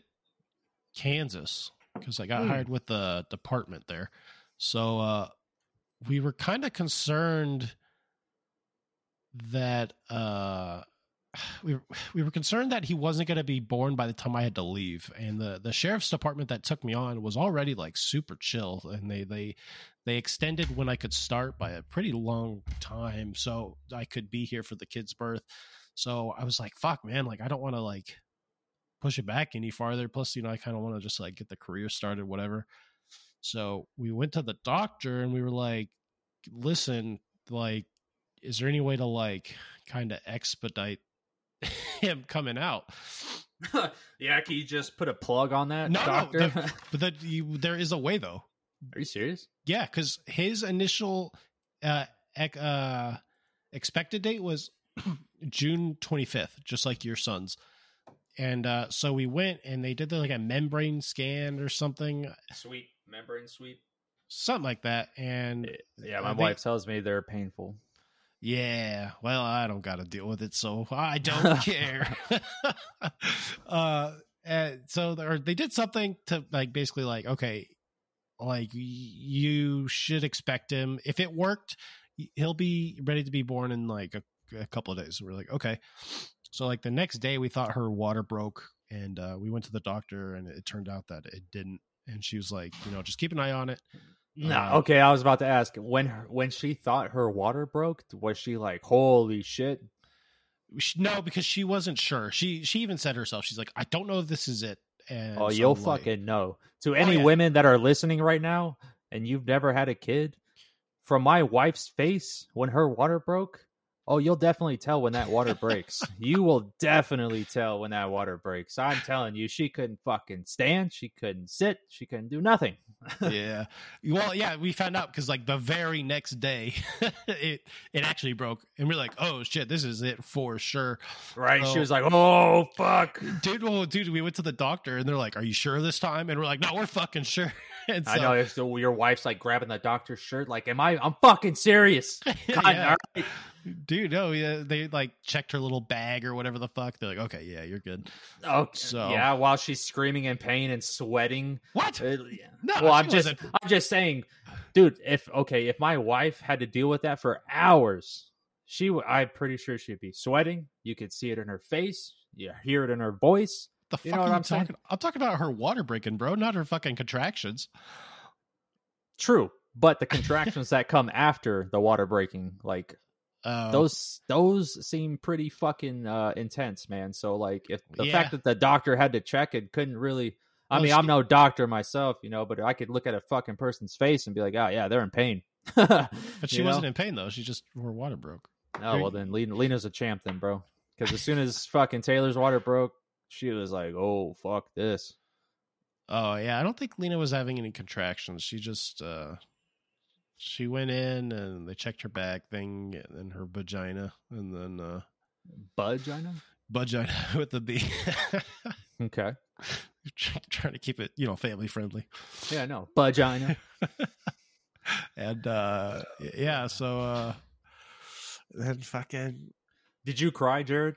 S2: Kansas because I got
S1: Hmm.
S2: hired with the department there. So uh, we were kind of concerned that uh, we were, we were concerned that he wasn't going to be born by the time I had to leave, and the the sheriff's department that took me on was already like super chill, and they they they extended when I could start by a pretty long time, so I could be here for the kid's birth. So I was like, "Fuck, man! Like, I don't want to like push it back any farther. Plus, you know, I kind of want to just like get the career started, whatever." So we went to the doctor and we were like, "Listen, like, is there any way to like kind of expedite him coming out?"
S1: yeah, can you just put a plug on that,
S2: No, no, the- But that you, there is a way though.
S1: Are you serious?
S2: Yeah, because his initial uh, ec- uh, expected date was June 25th, just like your son's. And uh, so we went and they did the, like a membrane scan or something,
S1: Sweep membrane sweep.
S2: something like that. And
S1: Yeah, my
S2: think-
S1: wife tells me they're painful.
S2: Yeah, well, I don't got to deal with it, so I don't care. uh, and so there, they did something to like basically like okay, like you should expect him. If it worked, he'll be ready to be born in like a, a couple of days. We're like okay, so like the next day we thought her water broke, and uh, we went to the doctor, and it turned out that it didn't. And she was like, you know, just keep an eye on it.
S1: No,
S2: Uh,
S1: okay. I was about to ask when her, when she thought her water broke. Was she like, "Holy shit"?
S2: She- no because she wasn't sure she she even said herself she's like i don't know if this is it and
S1: oh,
S2: so,
S1: you'll
S2: like-
S1: fucking know. To any
S2: yeah.
S1: women that are listening right now, and you've never had a kid, from my wife's face when her water broke. Oh, you'll definitely tell when that water breaks. you will definitely tell when that water breaks. I'm telling you, she couldn't fucking stand. She couldn't sit. She couldn't do nothing.
S2: yeah well yeah we found out because like the very next day it it actually broke and we're like oh shit this is it for sure
S1: Right?
S2: Oh.
S1: She was like, "Oh fuck."
S2: dude well dude we went to the doctor and they're like are you sure this time and we're like no we're fucking sure and so
S1: I know so your wife's like grabbing the doctor's shirt, like, "Am I? I'm fucking serious." God,
S2: yeah.
S1: all right.
S2: Dude no yeah they like checked her little bag or whatever the fuck they're like okay yeah you're good
S1: Oh,
S2: So-
S1: yeah. While she's screaming in pain and sweating.
S2: what
S1: Uh,
S2: no
S1: well, I'm just,
S2: wasn't.
S1: I'm just saying, dude. If okay, if my wife had to deal with that for hours, she, would I'm pretty sure she'd be sweating. You could see it in her face. You hear it in her voice.
S2: the
S1: you
S2: fuck
S1: know what I'm saying?
S2: talking I'm talking about her water breaking bro not her fucking contractions
S1: True, but the contractions that come after the water breaking, like
S2: uh,
S1: those, those seem pretty fucking uh, intense, man. So, like, if the
S2: Yeah.
S1: fact that the doctor had to check it couldn't really. I mean, I'm no doctor myself, you know, but I could look at a fucking person's face and be like, "Oh yeah, they're in pain."
S2: But she
S1: You
S2: wasn't in pain though. She just her water broke.
S1: Oh well, then Lena, Lena's a champ then, bro. Because as soon as fucking Taylor's water broke, she was like, "Oh fuck this."
S2: Oh yeah, I don't think Lena was having any contractions. She just uh she went in and they checked her back thing and her vagina and then uh
S1: know.
S2: vagina with the B.
S1: Okay.
S2: trying to keep it, you know, family friendly.
S1: Yeah, no. Know.
S2: and uh yeah, so uh then fucking
S1: Did you cry, Jared?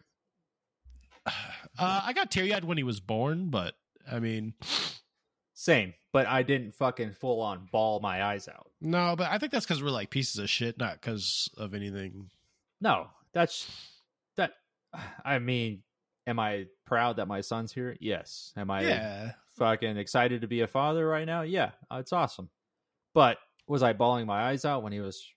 S2: uh I got teary eyed when he was born, but I mean
S1: Same, but I didn't fucking full on ball my eyes out.
S2: no, but I think that's because we're like pieces of shit, not because of anything.
S1: No, that's that. I mean, am I proud that my son's here? Yes. Am I
S2: yeah.
S1: fucking excited to be a father right now? Yeah, it's awesome. But was I bawling my eyes out when he was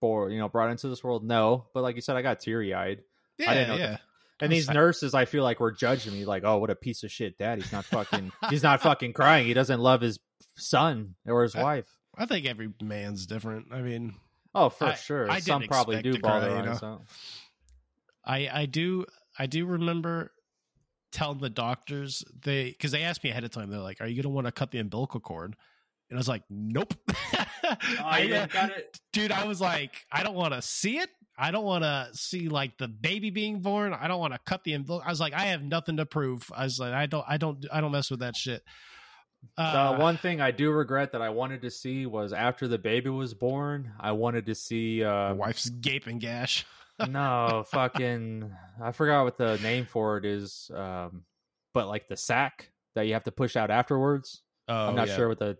S1: born? You know, brought into this world? No. But like you said, I got teary eyed.
S2: Yeah,
S1: didn't know
S2: yeah.
S1: And these nurses, I feel like were judging me, like, "Oh, what a piece of shit dad! He's not fucking, he's not fucking crying. He doesn't love his son or his
S2: I-
S1: wife."
S2: I think every man's different. I mean,
S1: Oh, for
S2: I-
S1: sure.
S2: I
S1: Some probably do
S2: to
S1: ball
S2: cry, you know? I I do I do remember telling the doctors they because they asked me ahead of time. They're like, "Are you gonna want to cut the umbilical cord?" And I was like, "Nope." Oh,
S1: I, got it.
S2: dude, I was like, I don't want to see it. I don't want to see like the baby being born. I don't want to cut the envelope. I was like, I have nothing to prove. I was like, I don't, I don't, I don't mess with that shit. Uh,
S1: the one thing I do regret that I wanted to see was after the baby was born, I wanted to see uh
S2: wife's gaping gash.
S1: no fucking I forgot what the name for it is um but like the sack that you have to push out afterwards.
S2: Oh,
S1: I'm not
S2: yeah.
S1: sure what the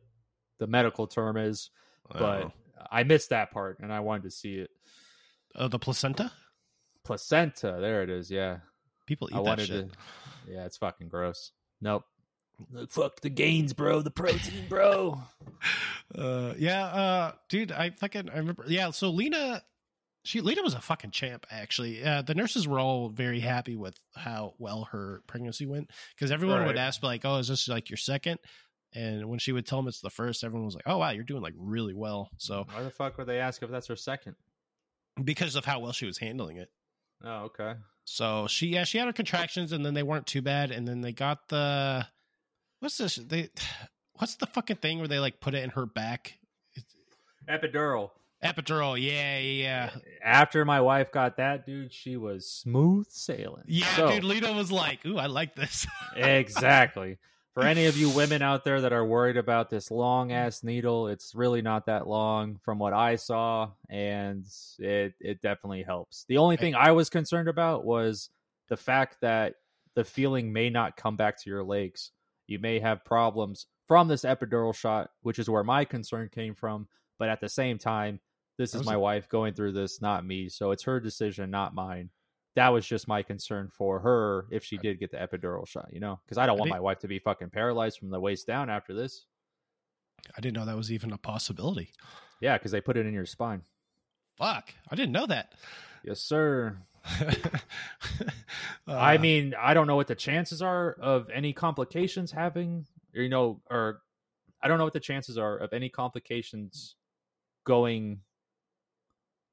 S1: the medical term is, but
S2: Oh.
S1: I missed that part and I wanted to see it.
S2: Oh, the placenta.
S1: Placenta, there it is. Yeah.
S2: People eat
S1: I
S2: that shit.
S1: to Yeah, it's fucking gross. Nope. Fuck the gains, bro. The protein, bro.
S2: Uh, yeah, uh, dude, I fucking I remember. Yeah, so Lena, she Lena was a fucking champ. Actually, uh, the nurses were all very happy with how well her pregnancy went because everyone would ask like, "Oh, is this like your second? And when she would tell them it's the first, everyone was like, "Oh, wow, you're doing like really well." So
S1: Why the fuck would they ask if that's her second?
S2: Because of how well she was handling it.
S1: Oh, okay.
S2: So she yeah she had her contractions and then they weren't too bad and then they got the what's this they what's the fucking thing where they like put it in her back
S1: Epidural.
S2: epidural yeah yeah yeah
S1: After my wife got that, dude, she was smooth sailing.
S2: yeah
S1: So-
S2: dude Lita was like ooh I like this
S1: exactly. For any of you women out there that are worried about this long ass needle, it's really not that long from what I saw, and it it definitely helps. The only thing I was concerned about was the fact that the feeling may not come back to your legs. You may have problems from this epidural shot, which is where my concern came from. But at the same time, this is my wife going through this, not me. So it's her decision, not mine that was just my concern for her if she did get the epidural shot, you know, because I don't want
S2: think-
S1: my wife to be fucking paralyzed from the waist down after this.
S2: I didn't know that was even a possibility
S1: Yeah, because they put it in your spine.
S2: fuck I didn't know that
S1: Yes, sir.
S2: Uh,
S1: I mean, I don't know what the chances are of any complications having, or, you know, or I don't know what the chances are of any complications going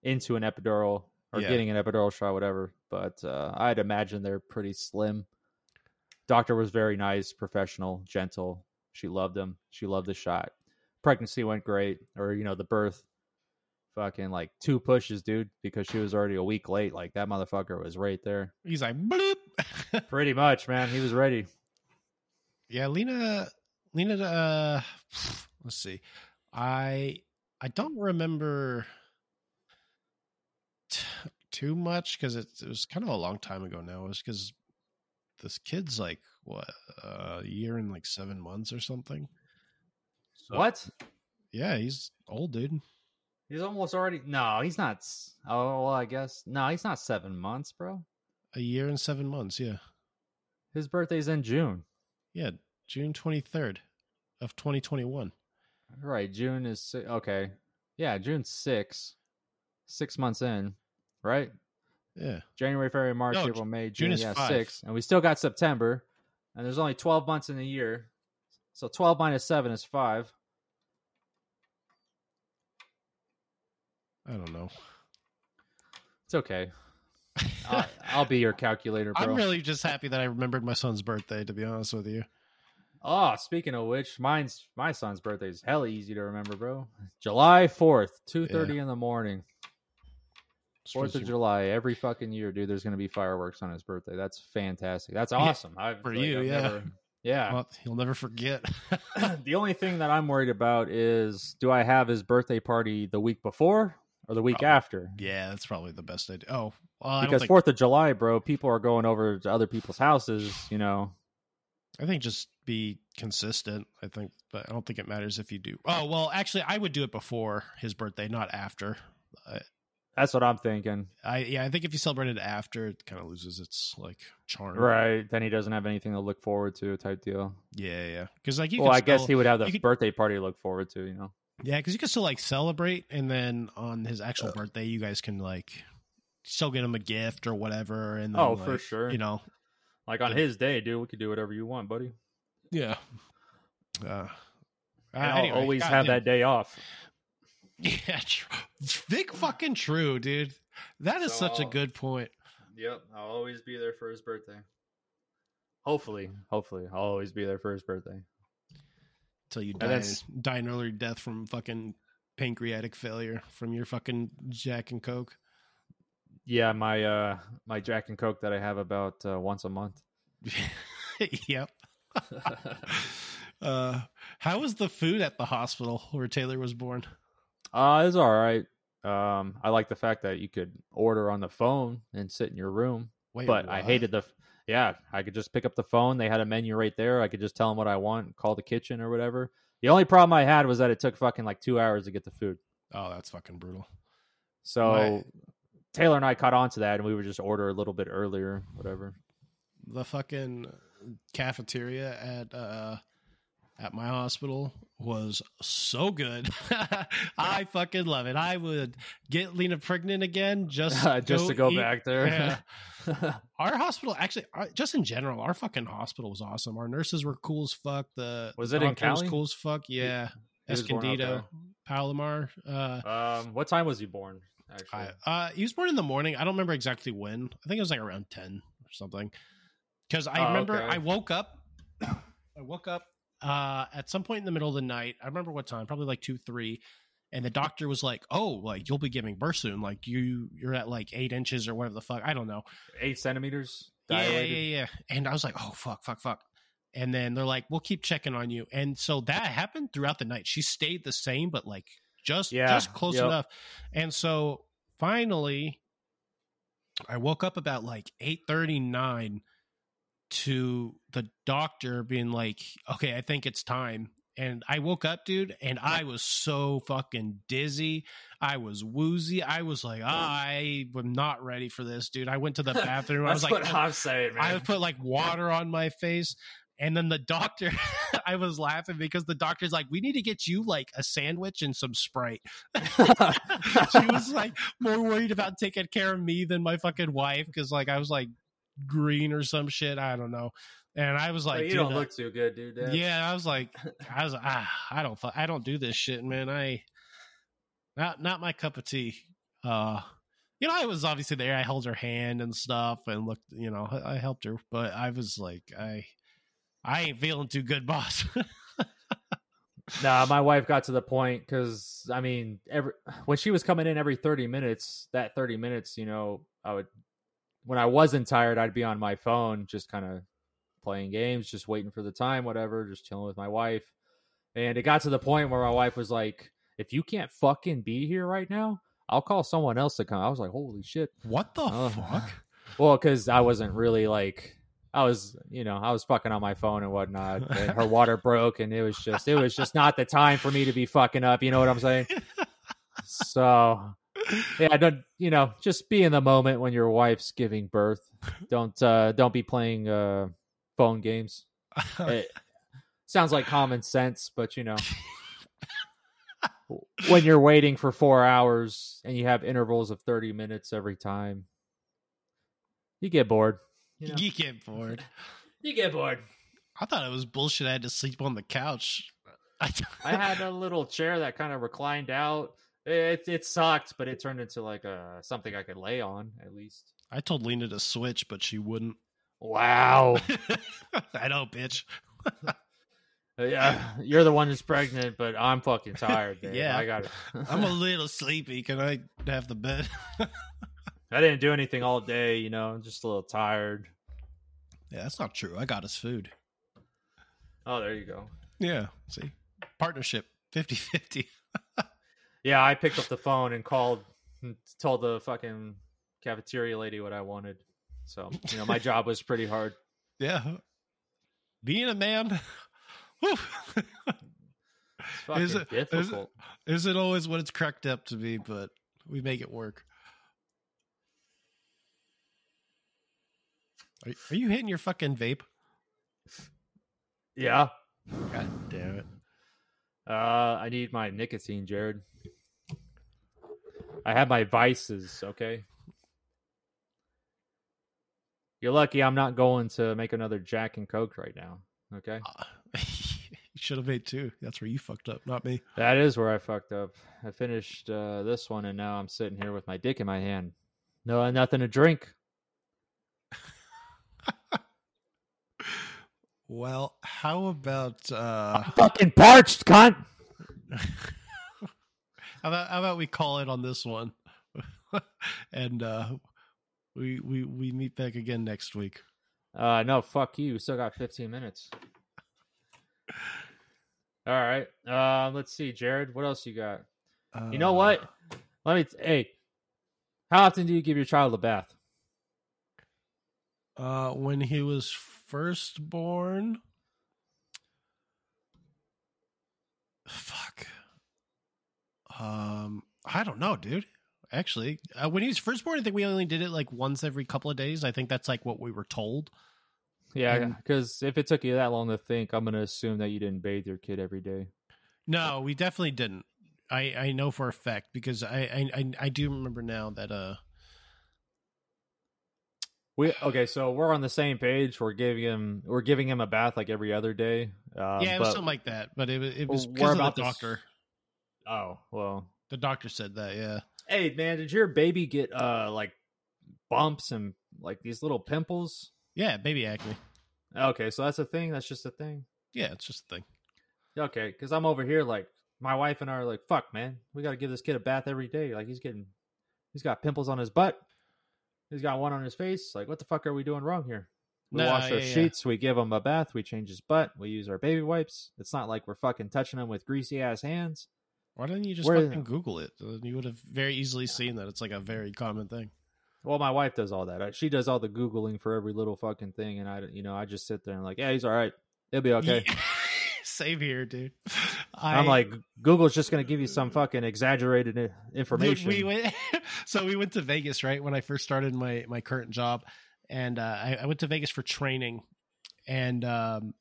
S1: into an epidural or
S2: Yeah.
S1: getting an epidural shot, whatever. But uh, I'd imagine they're pretty slim. Doctor was very nice, professional, gentle. She loved him. She loved the shot. Pregnancy went great, or you know, the birth. Fucking like two pushes, dude, because she was already a week late. Like that motherfucker was right there.
S2: he's like bloop
S1: Pretty much, man. He was ready.
S2: Yeah, Lena, Lena. Uh, let's see. I I don't remember t- too much because it, it was kind of a long time ago now. It was because this kid's like what uh, a year and like seven months or something. So-
S1: What?
S2: Yeah, he's old, dude.
S1: He's almost already. No, he's not. Oh, well, I guess. No, he's not seven months, bro.
S2: A year and seven months. Yeah,
S1: His birthday's in June.
S2: yeah. June twenty third of twenty twenty one.
S1: Right. June is okay. Yeah, June six. Six months in, right?
S2: Yeah,
S1: January, February, March,
S2: No,
S1: April, May,
S2: June
S1: June. yeah,
S2: five.
S1: six, and we still got September, and there's only twelve months in a year, so twelve minus seven is five.
S2: I don't know.
S1: It's okay. I'll, I'll be your calculator, bro.
S2: I'm really just happy that I remembered my son's birthday. To be honest with you.
S1: Oh, speaking of which, mine's my son's birthday is hella easy to remember, bro. July fourth, two thirty in the morning. Fourth of July every fucking year, dude. There's gonna be fireworks on his birthday. That's fantastic. That's
S2: Yeah,
S1: awesome. I've,
S2: for
S1: like,
S2: you,
S1: I've
S2: yeah.
S1: never- Yeah.
S2: Well, he'll never forget.
S1: the only thing that I'm worried about is do I have his birthday party the week before or the week
S2: Oh,
S1: after?
S2: yeah, that's probably the best idea. Oh, well,
S1: Because
S2: think,
S1: Fourth of July, bro, people are going over to other people's houses. You know,
S2: I think just be consistent. I think, but I don't think it matters if you do. Oh well, actually, I would do it before his birthday, not after.
S1: That's what I'm thinking.
S2: I yeah, I think if you celebrate it after, it kind of loses its like charm.
S1: Right? Then he doesn't have anything to look forward to, type deal.
S2: Yeah, yeah. Because like you.
S1: well, I guess he would have the
S2: could-
S1: birthday party to look forward to. You know.
S2: Yeah, because you can still like celebrate, and then on his actual birthday, you guys can like still get him a gift or whatever. And then,
S1: Oh, for sure.
S2: You know,
S1: Like on his day, dude, we could do whatever you want, buddy.
S2: yeah. Uh,
S1: I'll
S2: anyway,
S1: always
S2: God
S1: have
S2: damn.
S1: that day off.
S2: Yeah, true. big fucking true, dude. That is such a good point.
S1: Yep, I'll always be there for his birthday. Hopefully, hopefully, I'll always be there for his birthday.
S2: Until you die, die an early death from fucking pancreatic failure from your fucking Jack and Coke.
S1: Yeah, my uh my Jack and Coke that I have about uh, once a month.
S2: yep. uh, how was the food at the hospital where Taylor was born?
S1: Uh, it's all right. Um, I like the fact that you could order on the phone and sit in your room,
S2: Wait,
S1: but I hated the. Yeah, I could just pick up the phone. They had a menu right there. I could just tell them what I want, call the kitchen or whatever. The only problem I had was that it took fucking like two hours to get the food.
S2: Oh, that's fucking brutal.
S1: So
S2: Right.
S1: Taylor and I caught on to that, and we would just order a little bit earlier, whatever.
S2: The fucking cafeteria at uh at my hospital was so good. I fucking love it. I would get Lena pregnant again just
S1: just to go
S2: eat-
S1: back there.
S2: Yeah. Our hospital, actually, our, just in general, our fucking hospital was awesome. Our nurses were cool as fuck. The
S1: Was
S2: the
S1: it in
S2: doctor was
S1: Cali?
S2: cool as fuck. Yeah,
S1: He born
S2: Escondido, Palomar. Uh,
S1: um, what time was he born? Actually,
S2: I, uh, he was born in the morning. I don't remember exactly when. I think it was like around ten or something. Because I
S1: Oh,
S2: remember
S1: okay.
S2: I woke up. I woke up uh, at some point in the middle of the night. I remember what time, probably like two, three. And the doctor was like, "Oh, like you'll be giving birth soon. Like you, you're at like eight inches or whatever the fuck. I don't know.
S1: eight centimeters.
S2: Yeah, yeah, yeah, yeah. And I was like, "Oh, fuck, fuck, fuck." And then they're like, "We'll keep checking on you." And so that happened throughout the night. She stayed the same, but like just
S1: Yeah,
S2: just close
S1: yep.
S2: enough. And so finally, I woke up about like eight thirty nine to the doctor being like, "Okay, I think it's time." And I woke up, dude, and I was so fucking dizzy. I was woozy. I was like, I am not ready for this, dude. I went to the bathroom. I was like,
S1: I'm saying, man.
S2: I would put like water on my face. And then the doctor, I was laughing because the doctor's like, we need to get you like a sandwich and some Sprite. she was like more worried about taking care of me than my fucking wife because like I was like green or some shit. I don't know. And I was
S1: Well,
S2: like,
S1: you don't look too good, dude. Dad.
S2: yeah, I was like, I was ah, I don't, I don't do this shit, man. I not not my cup of tea. Uh, you know, I was obviously there. I held her hand and stuff, and looked. You know, I, I helped her, but I was like, I, I ain't feeling too good, boss.
S1: Nah, my wife got to the point because I mean, every when she was coming in every thirty minutes, that thirty minutes, you know, I would when I wasn't tired, I'd be on my phone, just kind of playing games, just waiting for the time, whatever, just chilling with my wife. And it got to the point where my wife was like, "If you can't fucking be here right now, I'll call someone else to come." I was like, "Holy shit!"
S2: what the
S1: Oh.
S2: fuck?
S1: Well, because I wasn't really like I was, you know, I was fucking on my phone and whatnot, and her water broke, and it was just, it was just not the time for me to be fucking up. You know what I'm saying? So, yeah, don't, you know, just be in the moment when your wife's giving birth. Don't, uh don't be playing uh phone games. It sounds like common sense, but you know. When you're waiting for four hours and you have intervals of 30 minutes every time, you get bored. You, know?
S2: you get bored.
S1: you get bored.
S2: I thought it was bullshit. I had to sleep on the couch. I,
S1: I had a little chair that kind of reclined out. It it sucked, but it turned into like a something I could lay on at least.
S2: I told Lena to switch, but she wouldn't.
S1: Wow.
S2: I know, bitch.
S1: Uh, yeah, you're the one that's pregnant, but I'm fucking tired. Dude.
S2: Yeah.
S1: I got it.
S2: I'm a little sleepy. Can I have the bed?
S1: I didn't do anything all day. You know, I'm just a little tired.
S2: Yeah, that's not true. I got us food.
S1: Oh, there you go.
S2: Yeah. See, partnership 50 50.
S1: Yeah, I picked up the phone and called, and told the fucking cafeteria lady what I wanted. So you know, my job was pretty hard.
S2: Yeah. Being a man, whew,
S1: It's fucking
S2: Is it- is it-
S1: difficult.
S2: isn't always what it's cracked up to be, but we make it work. Are, are you hitting your fucking vape?
S1: Yeah.
S2: God damn it.
S1: Uh, I need my nicotine, Jared. I have my vices, okay? You're lucky I'm not going to make another Jack and Coke right now, okay?
S2: Uh, you should have made two. That's where you fucked up, not me.
S1: That is where I fucked up. I finished uh, this one and now I'm sitting here with my dick in my hand. No, nothing to drink.
S2: Well, how about uh
S1: I'm fucking parched, cunt.
S2: how about how about we call it on this one? and uh we we we meet back again next week.
S1: Uh, no, fuck you. We still got 15 minutes. All right. Uh, let's see, Jared. What else you got? You know
S2: Uh,
S1: what? Let me. hey, how often do you give your child a bath?
S2: Uh, when he was first born. Fuck. Um, I don't know, dude. Actually, uh, when he was firstborn, I think we only did it like once every couple of days. I think that's like what we were told.
S1: Yeah, because if it took you that long to think, I'm gonna assume that you didn't bathe your kid every day.
S2: No, we definitely didn't. I I know for a fact because I I I, I do remember now that uh
S1: We okay, so we're on the same page. We're giving him we're giving him a bath like every other day. Um,
S2: yeah it was something like that, but it was it was because of
S1: about
S2: the
S1: this-
S2: doctor.
S1: oh well.
S2: The doctor said that. Yeah.
S1: Hey man, did your baby get uh like bumps and like these little pimples?
S2: Yeah, baby acne.
S1: Okay, so that's a thing. That's just a thing.
S2: Yeah, it's just a thing.
S1: Okay, because I'm over here like my wife and I are like, fuck, man, we got to give this kid a bath every day. Like he's getting, he's got pimples on his butt. He's got one on his face. Like, what the fuck are we doing wrong here? We
S2: No,
S1: wash our
S2: yeah, yeah.
S1: sheets. We give him a bath. We change his butt. We use our baby wipes. It's not like we're fucking touching him with greasy ass hands.
S2: Why didn't you just
S1: Where-
S2: fucking Google it? You would have very easily seen that it's like a very common thing.
S1: Well, my wife does all that. She does all the googling for every little fucking thing, and I, you know, I just sit there and like, yeah, he's all right. It'll be okay.
S2: Yeah. Same here, dude. I,
S1: I'm like, Google's just gonna give you some fucking exaggerated
S2: Dude,
S1: information.
S2: we went, so we went to Vegas, right? When I first started my my current job, and uh, I, I went to Vegas for training, and um,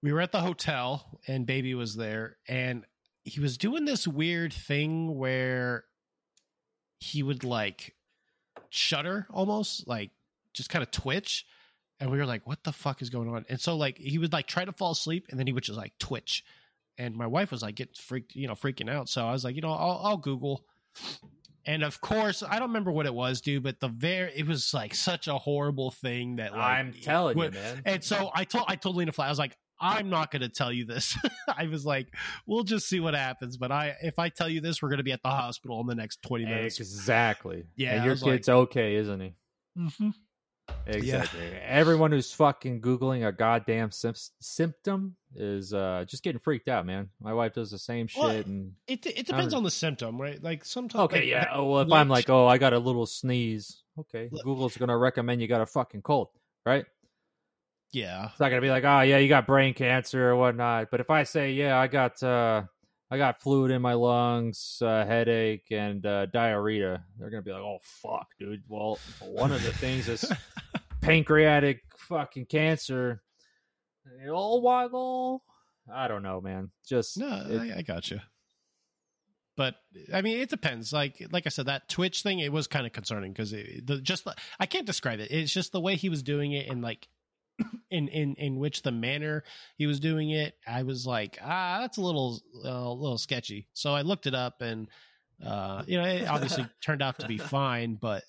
S2: we were at the hotel, and baby was there, and he was doing this weird thing where he would like shudder almost, like just kind of twitch. And we were like, what the fuck is going on? And so like he would like try to fall asleep and then he would just like twitch. And my wife was like getting freaked, you know, freaking out. So I was like, you know, I'll, I'll Google. And of course, I don't remember what it was, dude, but the very it was like such a horrible thing that like
S1: I'm telling you, man.
S2: And so I told I told Lena Fly, I was like, I'm not going to tell you this. I was like, we'll just see what happens. But I, if I tell you this, we're going to be at the hospital in the next 20 minutes.
S1: Exactly.
S2: Yeah,
S1: And your
S2: was like-
S1: kid's okay, isn't he?
S2: Mhm.
S1: Exactly. Everyone who's fucking googling a goddamn sim- symptom is uh, just getting freaked out, man. My wife does the same shit.
S2: Well,
S1: and
S2: It, it depends on the symptom, right? Like sometimes.
S1: okay,
S2: like,
S1: yeah. Oh, well, if I'm like, oh, I got a little sneeze, okay,
S2: Look-
S1: Google's gonna recommend you got a fucking cold, right?
S2: Yeah.
S1: It's not gonna be like, oh yeah, you got brain cancer or whatnot. But if I say, yeah, I got uh I got fluid in my lungs, uh, headache, and uh, diarrhea, they're gonna be like, oh fuck, dude. Well, one of the things is pancreatic fucking cancer. Oh, waggle. I don't know, man. Just
S2: No,
S1: it-
S2: I, I got you. But I mean, it depends. Like, like I said, that Twitch thing it was kind of concerning because the just the, I can't describe it. It's just the way he was doing it and like in in in which the manner he was doing it. I was like, ah, that's a little uh, a little sketchy. So I looked it up and uh, you know, it obviously turned out to be fine. But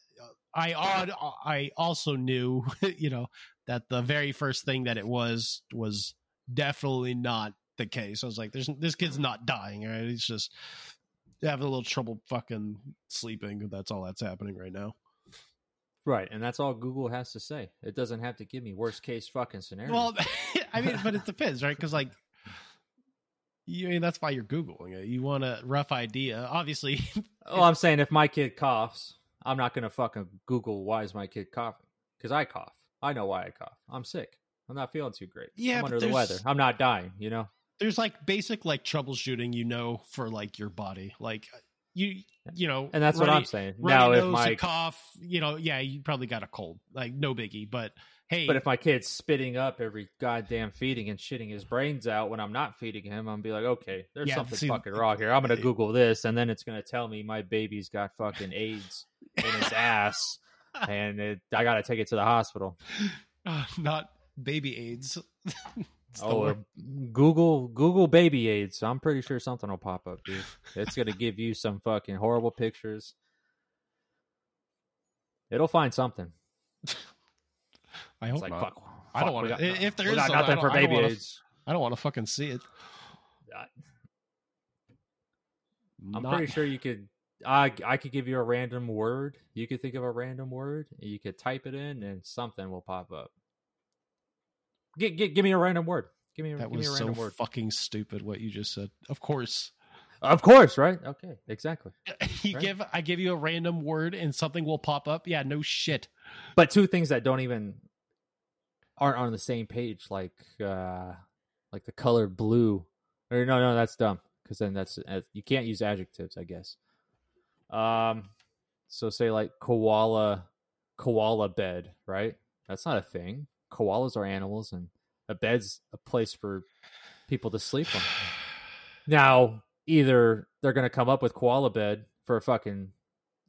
S2: I odd I also knew, you know, that the very first thing that it was was definitely not the case. I was like, "There's this kid's not dying, right? He's just having a little trouble fucking sleeping. That's all that's happening right now."
S1: Right, and that's all Google has to say. It doesn't have to give me worst case fucking scenario.
S2: Well, I mean, but it depends, right? Because like, you I mean that's why you're googling it. You want a rough idea, obviously.
S1: Oh, I'm saying if my kid coughs, I'm not gonna fucking Google why is my kid coughing because I cough. I know why I cough. I'm sick. I'm not feeling too great.
S2: Yeah,
S1: I'm under the weather. I'm not dying. You know.
S2: There's like basic like troubleshooting, you know, for like your body, like you, you know,
S1: And that's what I'm saying.
S2: runny
S1: Now, if my
S2: cough, you know, yeah, you probably got a cold, like no biggie. But hey,
S1: But if my kid's spitting up every goddamn feeding and shitting his brains out when I'm not feeding him, I'm gonna be like, okay, there's
S2: Yeah,
S1: something
S2: see,
S1: fucking wrong here. I'm gonna Google this, and then it's gonna tell me my baby's got fucking AIDS in his ass, and it, I gotta take it to the hospital.
S2: uh, not baby AIDS. It's
S1: Oh, or uh, Google Google baby AIDS. I'm pretty sure something will pop up, dude. It's gonna give you some fucking horrible pictures. It'll find something.
S2: I hope
S1: like
S2: not.
S1: fuck.
S2: I don't want to. If there some, I
S1: for
S2: I
S1: baby
S2: wanna-
S1: AIDS.
S2: I don't want to fucking see it.
S1: I- I'm
S2: Not-
S1: pretty sure you could. I I could give you a random word. You could think of a random word. You could type it in, and something will pop up. Get, get, give me a random word. Give me, a-
S2: that
S1: give me
S2: was
S1: a
S2: so
S1: word.
S2: fucking stupid. What you just said. Of course,
S1: Of course, right? Okay, exactly.
S2: you
S1: Right.
S2: give. I give you a random word and something will pop up. Yeah, no shit.
S1: But two things that don't even aren't on the same page, like uh like the color blue. Or no, no, that's dumb because then that's uh, you can't use adjectives, I guess. Um, so say like koala, koala bed, right? That's not a thing. Koalas are animals, and a bed's a place for people to sleep on. Now, either they're gonna come up with koala bed for a fucking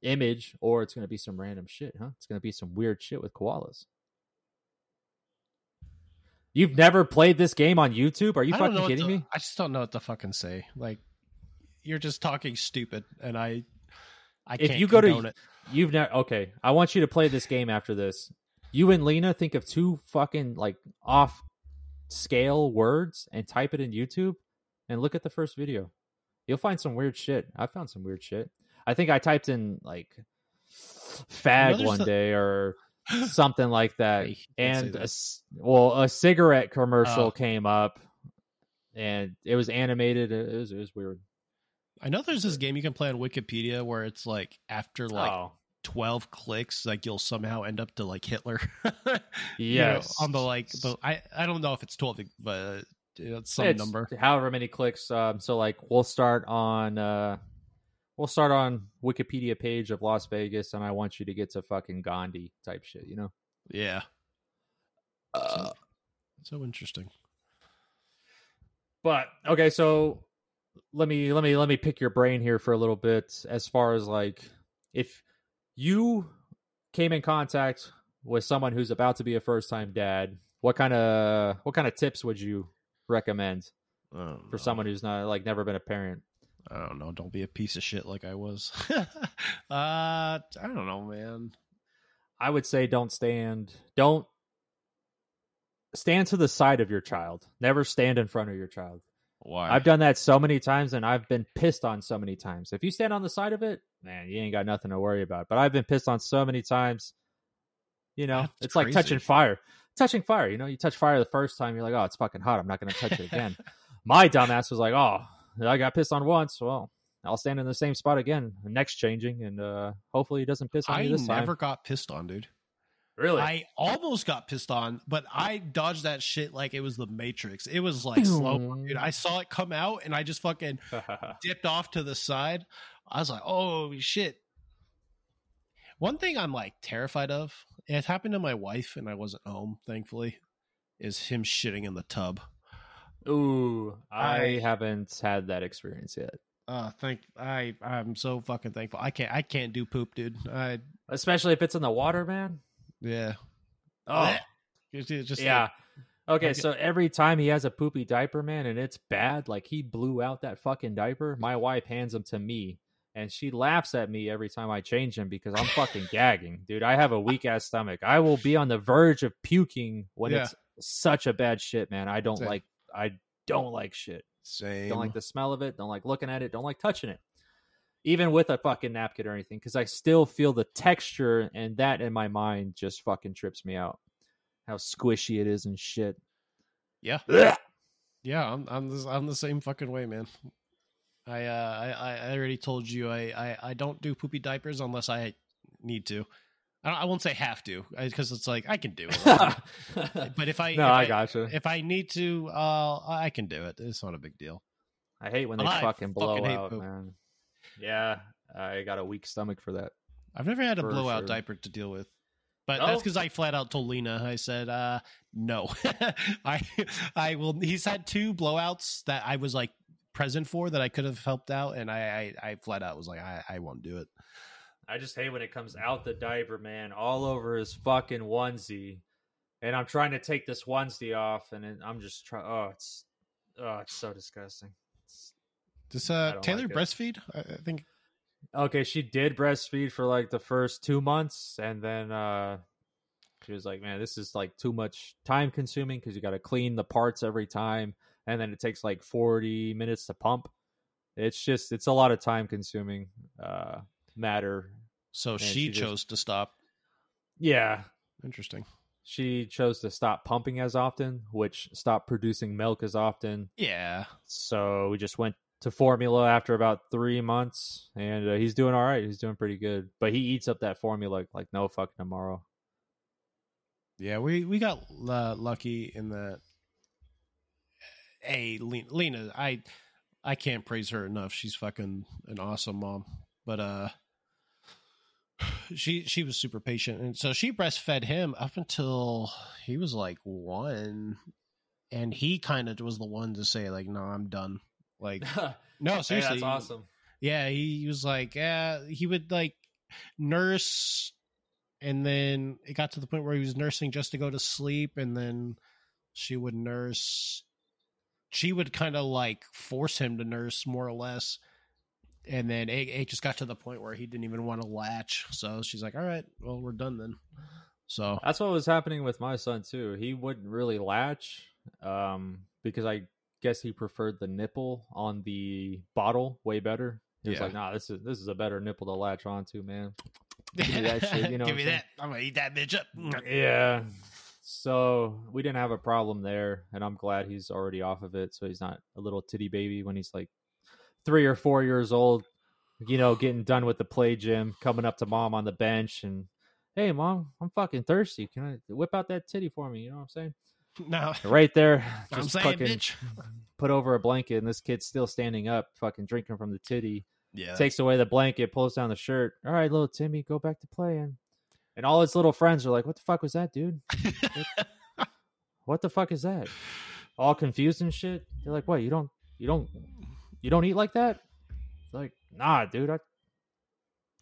S1: image, or it's gonna be some random shit, huh? It's gonna be some weird shit with koalas. You've never played this game on YouTube? Are you
S2: I
S1: fucking kidding
S2: to-
S1: me?
S2: I just don't know what to fucking say. Like, you're just talking stupid, and I, I
S1: If
S2: can't
S1: you go to-
S2: it.
S1: You've never okay. I want you to play this game after this. You and Lena think of two fucking like off scale words and type it in YouTube and look at the first video. You'll find some weird shit. I found some weird shit. I think I typed in like fag one day or something like that.
S2: Hey, you can't say
S1: and a,
S2: that.
S1: well, a cigarette commercial
S2: Oh.
S1: came up and it was animated. It was, it was weird.
S2: I know there's this game you can play on Wikipedia where it's like after like
S1: oh,
S2: 12 clicks, like you'll somehow end up to like Hitler. You know,
S1: yes.
S2: on the like, the, I I don't know if it's 12, but it's some
S1: It's
S2: number.
S1: however many clicks um so like we'll start on uh we'll start on wikipedia page of las vegas and i want you to get to fucking gandhi type shit you know
S2: Yeah.
S1: uh,
S2: So interesting.
S1: but okay so let me let me let me pick your brain here for a little bit as far as like if you came in contact with someone who's about to be a first time dad what kind of what kind of tips would you recommend for
S2: know.
S1: someone who's not like never been a parent
S2: I don't know. Don't be a piece of shit like I was. uh, I don't know, man.
S1: I would say don't stand don't stand to the side of your child. Never stand in front of your child.
S2: Why?
S1: I've done that so many times and I've been pissed on so many times. If you stand on the side of it, man, you ain't got nothing to worry about. But I've been pissed on so many times. You know,
S2: That's
S1: it's like touching fire. Touching fire, you know, you touch fire the first time, you're like, oh, it's fucking hot. I'm not going to touch it again. My dumbass was like, oh, I got pissed on once. Well, I'll stand in the same spot again, next changing, and uh hopefully he doesn't piss on
S2: I
S1: me this time.
S2: I never got pissed on, dude.
S1: Really?
S2: I almost got pissed on, but I dodged that shit like it was the Matrix. It was like slow, dude. I saw it come out and I just fucking dipped off to the side. I was like, oh shit. One thing I'm like terrified of, it happened to my wife and I wasn't home, thankfully, is him shitting in the tub.
S1: Ooh, I,
S2: I-
S1: haven't had that experience yet.
S2: Uh thank I I'm so fucking thankful. I can't I can't do poop, dude. I
S1: Especially if it's in the water, man.
S2: Yeah.
S1: Oh,
S2: It's just
S1: yeah. Okay,
S2: like-
S1: so every time he has a poopy diaper, man, and it's bad, like he blew out that fucking diaper, my wife hands him to me, and she laughs at me every time I change him because I'm fucking gagging, dude. I have a weak ass stomach. I will be on the verge of puking when
S2: Yeah.
S1: it's such a bad shit, man. I don't
S2: Same.
S1: like. I don't like shit.
S2: same.
S1: Don't like the smell of it. Don't like looking at it. Don't like touching it. Even with a fucking napkin or anything, because I still feel the texture, and that in my mind just fucking trips me out. How squishy it is and shit.
S2: Yeah, yeah. I'm I'm the, I'm the same fucking way, man. I uh I I I already told you I I, I don't do poopy diapers unless I need to. I, don't- I won't say have to because it's like I can do it. but if I
S1: no,
S2: if
S1: I gotcha.
S2: if I need to, uh, I can do it. It's not a big deal.
S1: I hate when they
S2: I
S1: fucking blow
S2: fucking
S1: out, man. Yeah, I got a weak stomach for that.
S2: I've never had a
S1: For
S2: blowout
S1: sure.
S2: diaper to deal with. But
S1: No?
S2: that's because I flat out told Lena. I said, uh, "No, I, I will." He's had two blowouts that I was like present for that I could have helped out, and I, I, I flat out was like, "I, I won't do it."
S1: I just hate when it comes out the diaper, man, all over his fucking onesie, and I'm trying to take this onesie off, and then I'm just trying. Oh, it's oh, it's so disgusting.
S2: Does uh, Taylor
S1: like
S2: breastfeed? I, I think.
S1: okay, she did breastfeed for like the first two months, and then uh she was like, "Man, this is like too much time consuming because you got to clean the parts every time, and then it takes like 40 minutes to pump. It's just it's a lot of time consuming uh matter.
S2: So she,
S1: she just-
S2: chose to stop.
S1: Yeah,
S2: Interesting.
S1: she chose to stop pumping as often, which stopped producing milk as often.
S2: Yeah.
S1: So we just went to formula after about three months, and uh, he's doing all right. He's doing pretty good, but he eats up that formula like, no fucking tomorrow.
S2: Yeah, we we got uh, lucky in that. Hey, Lena, Lena, I I can't praise her enough. She's fucking an awesome mom. But uh, she she was super patient, and so she breastfed him up until he was like one, and he kind of was the one to say like, "No, I'm done." Like, no,
S1: Hey,
S2: seriously,
S1: that's awesome.
S2: yeah, he was like, yeah, he would like nurse, and then it got to the point where he was nursing just to go to sleep, and then she would nurse. She would kind of like force him to nurse more or less, and then it, it just got to the point where he didn't even want to latch. So she's like, "All right, well, we're done then." So
S1: That's what was happening with my son too. He wouldn't really latch um, because I guess he preferred the nipple on the bottle way better. He was
S2: Yeah.
S1: like, "Nah, this is this is a better nipple to latch onto, man." Give me that shit, you know
S2: give me that. I'm gonna eat that bitch up.
S1: Mm, yeah. So we didn't have a problem there, and I'm glad he's already off of it. So he's not a little titty baby when he's like three or four years old. You know, getting done with the play gym, coming up to mom on the bench, and hey, mom, I'm fucking thirsty. Can I whip out that titty for me? You know what I'm saying?
S2: No,
S1: Right there, just
S2: saying,
S1: fucking
S2: bitch.
S1: put over a blanket, and this kid's still standing up, fucking drinking from the titty
S2: Yeah,
S1: takes away the blanket, pulls down the shirt. All right, little Timmy, go back to playing. And all his little friends are like, "What the fuck was that, dude? What the fuck is that?" All confused and shit. They're like, "What? You don't, you don't, you don't eat like that?" It's like, "Nah, dude. I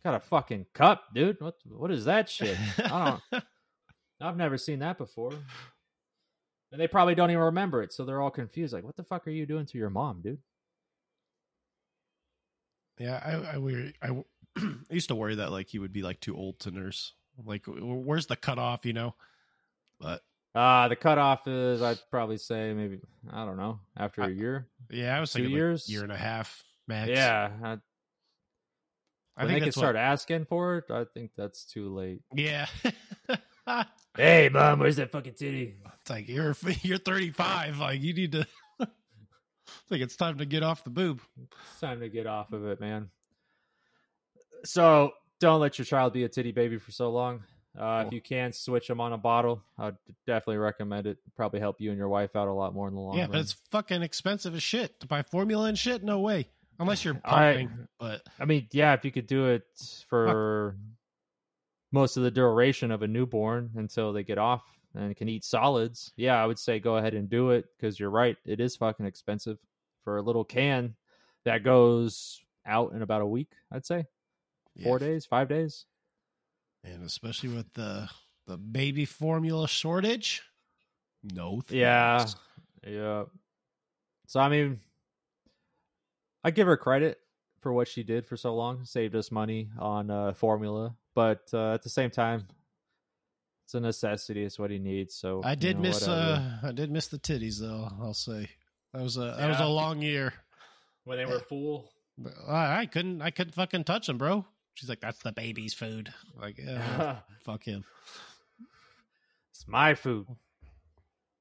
S1: got a fucking cup, dude. What, what is that shit? I don't. I've never seen that before." And they probably don't even remember it, so they're all confused. Like, "What the fuck are you doing to your mom, dude?"
S2: Yeah, I I, worry, I I used to worry that like he would be like too old to nurse. Like, where's the cutoff? You know, but
S1: Uh the cutoff is I'd probably say maybe I don't know after
S2: I-
S1: a year.
S2: yeah, I was
S1: Two
S2: thinking like
S1: years?
S2: year and a half max.
S1: Yeah, I,
S2: I think
S1: they can
S2: that's
S1: start
S2: what,
S1: asking for it. I think that's too late.
S2: Yeah,
S1: Hey, mom, where's that fucking titty?
S2: It's like you're you're 35. Like you need to. I think it's time to get off the boob.
S1: It's time to get off of it, man. So don't let your child be a titty baby for so long. Uh,
S2: Cool.
S1: If you can switch them on a bottle, I'd definitely recommend it. Probably help you and your wife out a lot more in the long
S2: yeah,
S1: run.
S2: Yeah, but it's fucking expensive as shit to buy formula and shit. No way, unless you're
S1: I-
S2: pumping. but
S1: I mean, yeah, if you could do it for most of the duration of a newborn until they get off and can eat solids, yeah, I would say go ahead and do it because you're right. It is fucking expensive for a little can that goes out in about a week, I'd say. Four
S2: yeah,
S1: days, five days.
S2: and especially with the the baby formula shortage. No,
S1: Yeah. Yeah. So, I mean, I give her credit for what she did for so long, saved us money on uh, formula, but uh, at the same time, it's a necessity. It's what he needs. So
S2: I
S1: you
S2: did
S1: know,
S2: miss
S1: whatever.
S2: uh I did miss the titties though, I'll say. That was a that was a long year.
S1: when they were full.
S2: I, I couldn't I couldn't fucking touch them, bro. She's like, That's the baby's food. Like, yeah, fuck him.
S1: it's my food.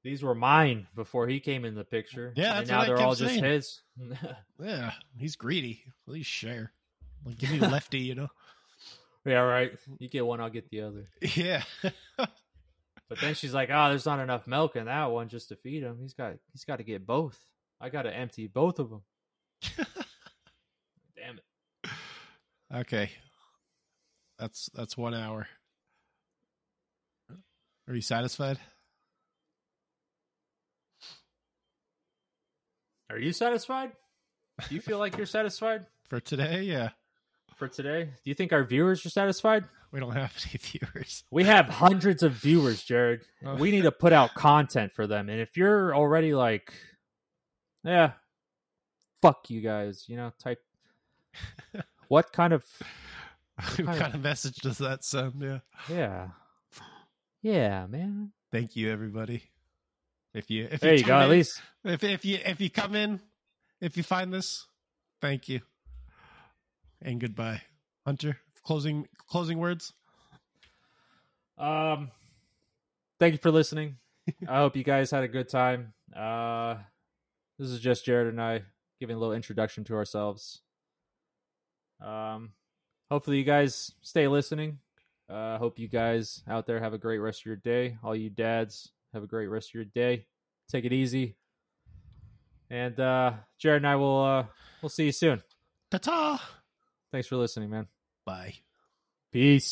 S1: these were mine before he came in the picture.
S2: Yeah,
S1: and now
S2: what
S1: they're
S2: kept
S1: all just his.
S2: Yeah, he's greedy. At least share. Like give me the lefty, you know.
S1: Yeah, right. You get one, I'll get the other.
S2: Yeah.
S1: But then she's like, "Oh, there's not enough milk in that one just to feed him. He's got he's got to get both. I got to empty both of them." Damn it.
S2: okay. That's that's one hour. Are you satisfied?
S1: Are you satisfied? Do you feel like you're satisfied
S2: For today, yeah.
S1: For today? Do you think our viewers are satisfied?
S2: We don't have any viewers.
S1: We have hundreds of viewers, Jared.
S2: Oh.
S1: We need to put out content for them. And if you're already like, yeah, fuck you guys, you know, type. What kind of
S2: what
S1: Kind
S2: kind
S1: of-
S2: of message does that send? Yeah.
S1: yeah, yeah, man.
S2: Thank you, everybody. If you if
S1: There you
S2: tune
S1: go. At least
S2: if if you if you come in, if you find this, thank you, and goodbye, Hunter. Closing closing words.
S1: Um, thank you for listening. I hope you guys had a good time. Uh, this is just Jared and I giving a little introduction to ourselves. Um, hopefully you guys stay listening. Uh, hope you guys out there have a great rest of your day. All you dads have a great rest of your day. Take it easy. And uh, Jared and I will uh, we'll see you soon.
S2: Ta ta.
S1: Thanks for listening, man.
S2: Bye.
S1: Peace.